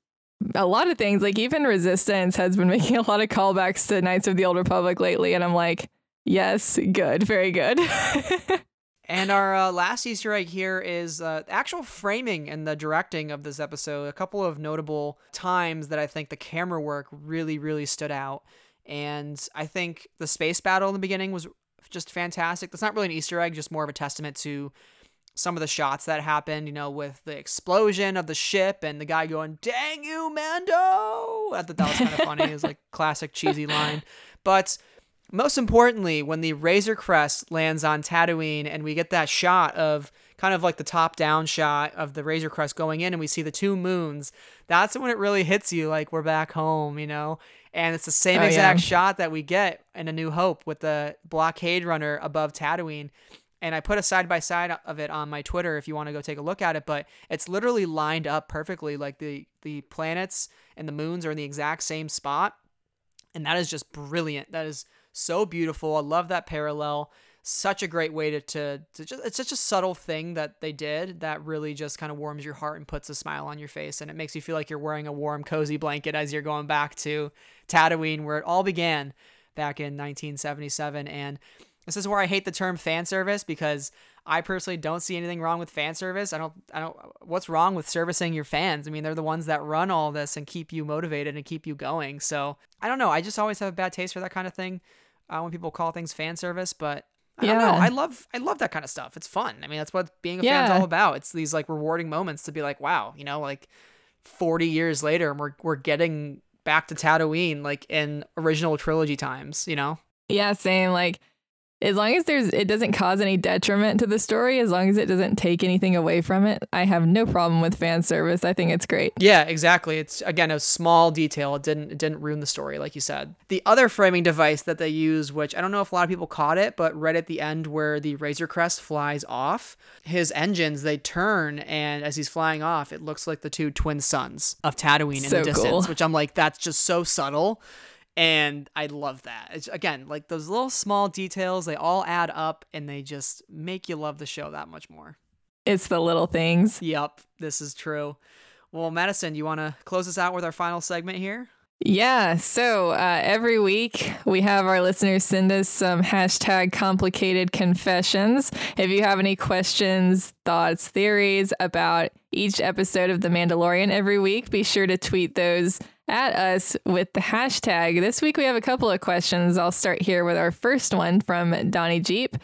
a lot of things, like even Resistance has been making a lot of callbacks to Knights of the Old Republic lately, and I'm like, yes, good, very good. And our uh, last Easter egg here is uh, actual framing and the directing of this episode. A couple of notable times that I think the camera work really, really stood out. And I think the space battle in the beginning was just fantastic. That's not really an Easter egg, just more of a testament to some of the shots that happened, you know, with the explosion of the ship and the guy going, dang you, Mando. I thought that was kind of funny. It was like classic cheesy line. But most importantly, when the Razor Crest lands on Tatooine and we get that shot of kind of like the top down shot of the Razor Crest going in and we see the two moons, that's when it really hits you like we're back home, you know? And it's the same Oh, yeah. exact shot that we get in A New Hope with the blockade runner above Tatooine. And I put a side by side of it on my Twitter if you want to go take a look at it, but it's literally lined up perfectly. Like the the planets and the moons are in the exact same spot and that is just brilliant. That is so beautiful. I love that parallel. Such a great way to, to, to just, it's such a subtle thing that they did that really just kind of warms your heart and puts a smile on your face. And it makes you feel like you're wearing a warm, cozy blanket as you're going back to Tatooine, where it all began back in 1977. And this is where I hate the term fan service because I personally don't see anything wrong with fan service. I don't, I don't, what's wrong with servicing your fans? I mean, they're the ones that run all this and keep you motivated and keep you going. So I don't know. I just always have a bad taste for that kind of thing uh, when people call things fan service, but I don't know. I love, I love that kind of stuff. It's fun. I mean, that's what being a fan's Yeah. all about. It's these like rewarding moments to be like, wow, you know, like 40 years later and we're, we're getting back to Tatooine like in original trilogy times, you know? Yeah, same. Like as long as there's it doesn't cause any detriment to the story, as long as it doesn't take anything away from it, I have no problem with fan service. I think it's great. Yeah, exactly. It's again a small detail. It didn't it didn't ruin the story, like you said. The other framing device that they use, which I don't know if a lot of people caught it, but right at the end where the Razor Crest flies off, his engines they turn, and as he's flying off, it looks like the two twin suns of Tatooine in the distance. cool. Which I'm like, that's just so subtle. And I love that. It's again like those little small details, they all add up and they just make you love the show that much more. It's the little things. Yep, this is true. Well, Madison, you want to close us out with our final segment here? Yeah. So uh, every week we have our listeners send us some hashtag complicated confessions. If you have any questions, thoughts, theories about each episode of The Mandalorian every week, be sure to tweet those at us with the hashtag. This week we have a couple of questions. I'll start here with our first one from Donnie Jeep.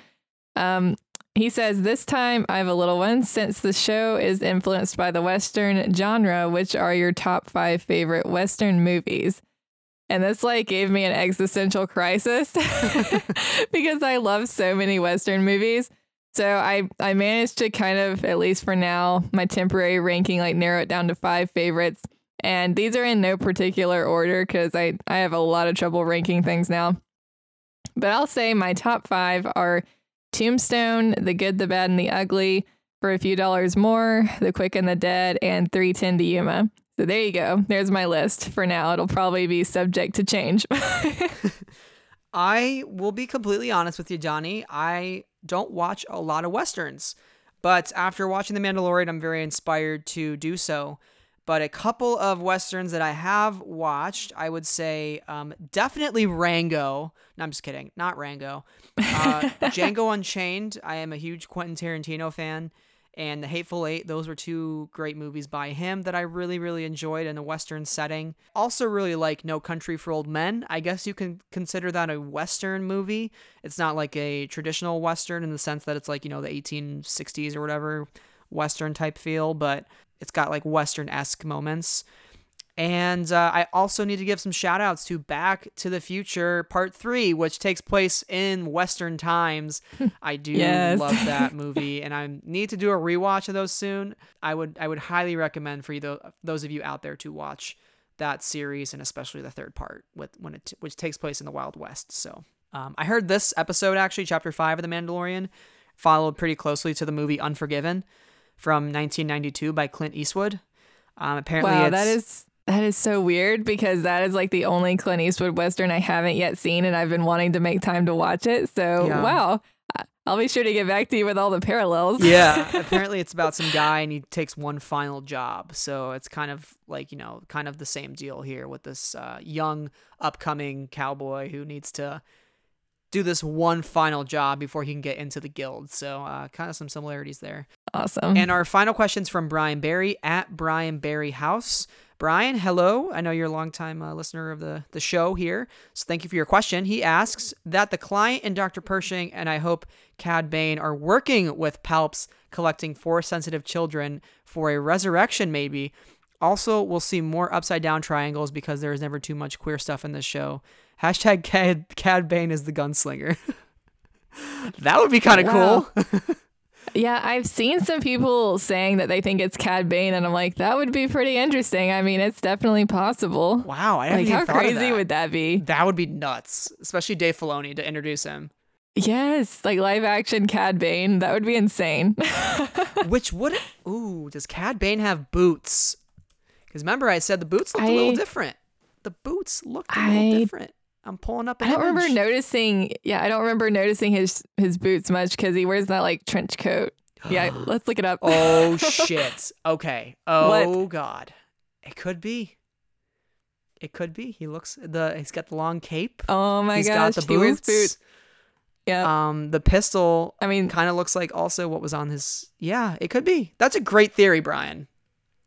Um, he says, This time I have a little one. Since the show is influenced by the Western genre, which are your top five favorite Western movies? And this like gave me an existential crisis because I love so many Western movies. So I I managed to kind of at least for now my temporary ranking like narrow it down to five favorites. And these are in no particular order because I, I have a lot of trouble ranking things now. But I'll say my top five are Tombstone, The Good, the Bad, and the Ugly, For a Few Dollars More, The Quick and the Dead, and 310 to Yuma. So there you go. There's my list for now. It'll probably be subject to change. I will be completely honest with you, Johnny. I don't watch a lot of westerns. But after watching The Mandalorian, I'm very inspired to do so. But a couple of westerns that I have watched, I would say um, definitely Rango. No, I'm just kidding. Not Rango. Uh, Django Unchained. I am a huge Quentin Tarantino fan. And The Hateful Eight. Those were two great movies by him that I really, really enjoyed in a western setting. Also, really like No Country for Old Men. I guess you can consider that a western movie. It's not like a traditional western in the sense that it's like, you know, the 1860s or whatever western type feel, but it's got like western esque moments. And uh, I also need to give some shout outs to Back to the Future Part 3, which takes place in Western times. I do Yes. love that movie, and I need to do a rewatch of those soon. I would I would highly recommend for you tho- those of you out there to watch that series and especially the third part with when it which takes place in the Wild West. So um, I heard this episode actually, chapter five of The Mandalorian, followed pretty closely to the movie Unforgiven from 1992 by Clint Eastwood. Um, apparently, Wow, it's, that is that is so weird because that is like the only Clint Eastwood western I haven't yet seen, and I've been wanting to make time to watch it. So Yeah. wow, I'll be sure to get back to you with all the parallels. yeah apparently it's about some guy and he takes one final job so it's kind of like you know kind of the same deal here with this uh, young upcoming cowboy who needs to do this one final job before he can get into the guild. So uh, kind of some similarities there. Awesome. and our final questions from brian barry at brian barry house. Brian hello. I know you're a longtime uh, listener of the, the show here. So thank you for your question. He asks that the client and dr pershing and i hope cad bane are working with palps collecting four sensitive children for a resurrection maybe. Also we'll see more upside down triangles because there is never too much queer stuff in this show hashtag cad, cad bane is the gunslinger that would be kind of Wow. cool yeah, I've seen some people saying that they think it's Cad Bane, and I'm like, that would be pretty interesting. I mean, it's definitely possible. wow i Like, how crazy that. would that be? That would be nuts, especially Dave Filoni to introduce him. Yes, like live action Cad Bane. That would be insane. Which would ooh, does Cad Bane have boots? Because remember, I said the boots looked a little different. The boots looked a little I- different. I'm pulling up. I don't remember noticing. Yeah, I don't remember noticing his his boots much because he wears that like trench coat. Yeah, let's look it up. Oh shit. Okay. Oh god. It could be. It could be. He looks the. He's got the long cape. Oh my He's gosh, He's got the he wears boots. boots. Yeah, Um, the pistol I mean, kind of looks like also what was on his. Yeah, it could be. That's a great theory, Brian.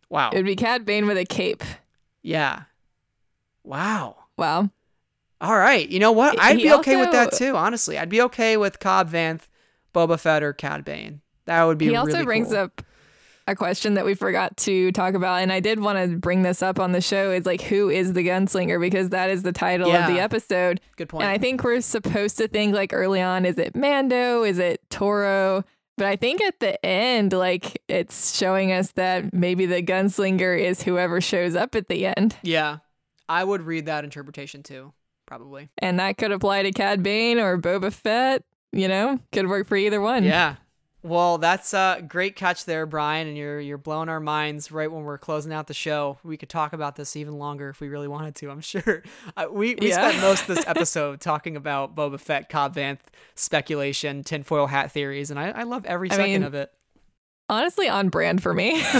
Wow. it would be Cad Bane with a cape. Yeah. Wow. Wow. All right. You know what? I'd he be okay with that too, honestly. I'd be okay with Cobb Vanth, Boba Fett, or Cad Bane. That would be he also really brings cool. up a question that we forgot to talk about, and I did want to bring this up on the show. Is like, who is the gunslinger? Because that is the title of the episode. Good point. And I think we're supposed to think like early on, is it Mando? Is it Toro? But I think at the end, like it's showing us that maybe the gunslinger is whoever shows up at the end. yeah. I would read that interpretation too, probably. And that could apply to Cad Bane or Boba Fett. You know, could work for either one. Yeah. Well, that's a great catch there, Brian, and you're you're blowing our minds right when we're closing out the show. We could talk about this even longer if we really wanted to. I'm sure. Uh, we we Yeah. spent most of this episode talking about Boba Fett, Cobb Vanth speculation, tinfoil hat theories, and I, I love every I second mean- of it. Honestly, on brand for me.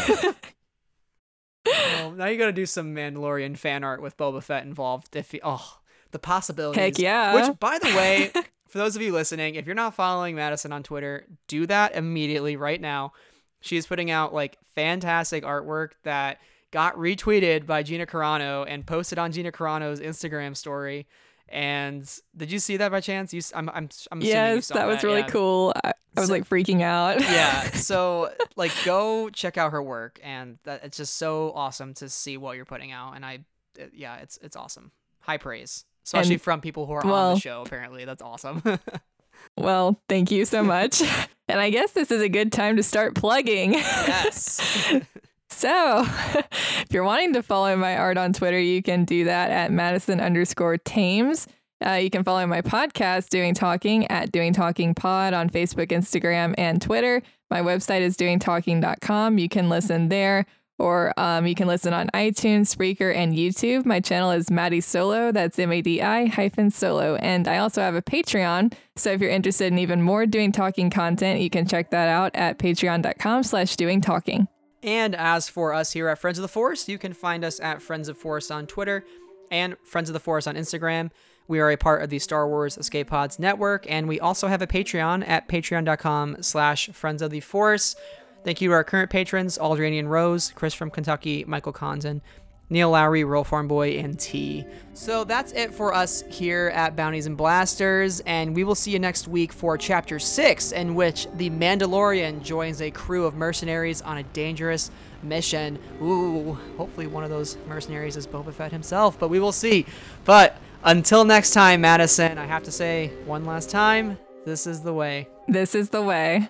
Well, now you got to do some Mandalorian fan art with Boba Fett involved. If you, oh, the possibilities. Heck yeah. Which, by the way, for those of you listening, if you're not following Madison on Twitter, do that immediately right now. She's putting out like fantastic artwork that got retweeted by Gina Carano and posted on Gina Carano's Instagram story. And did you see that by chance? You, I'm, I'm, I'm assuming you yes, saw that was really yeah. cool. I, I was So- like freaking out. yeah so like go check out her work and that it's just so awesome to see what you're putting out and i it- yeah it's it's awesome high praise especially And- from people who are on the show apparently that's awesome Well, thank you so much. and I guess this is a good time to start plugging. yes So, if you're wanting to follow my art on Twitter, you can do that at Madison underscore Thames. Uh, you can follow my podcast, Doing Talking, at Doing Talking Pod on Facebook, Instagram, and Twitter. My website is doingtalking.com. You can listen there. Or um, you can listen on iTunes, Spreaker, and YouTube. My channel is Madi Solo. That's M A D I hyphen solo. And I also have a Patreon. So if you're interested in even more doing talking content, you can check that out at patreon.com slash doing talking. And as for us here at Friends of the Force, you can find us at Friends of Force on Twitter and Friends of the Force on Instagram. We are a part of the Star Wars Escape Pods network, and we also have a Patreon at patreon.com slash Friends of the Force. Thank you to our current patrons, Aldranian Rose, Chris from Kentucky, Michael Condon, Neil Lowery, Roll Farm Boy, and T. So that's it for us here at Bounties and Blasters, and we will see you next week for Chapter 6, in which the Mandalorian joins a crew of mercenaries on a dangerous mission. Ooh, hopefully one of those mercenaries is Boba Fett himself, but we will see. But until next time, Madison, I have to say one last time, this is the way. This is the way.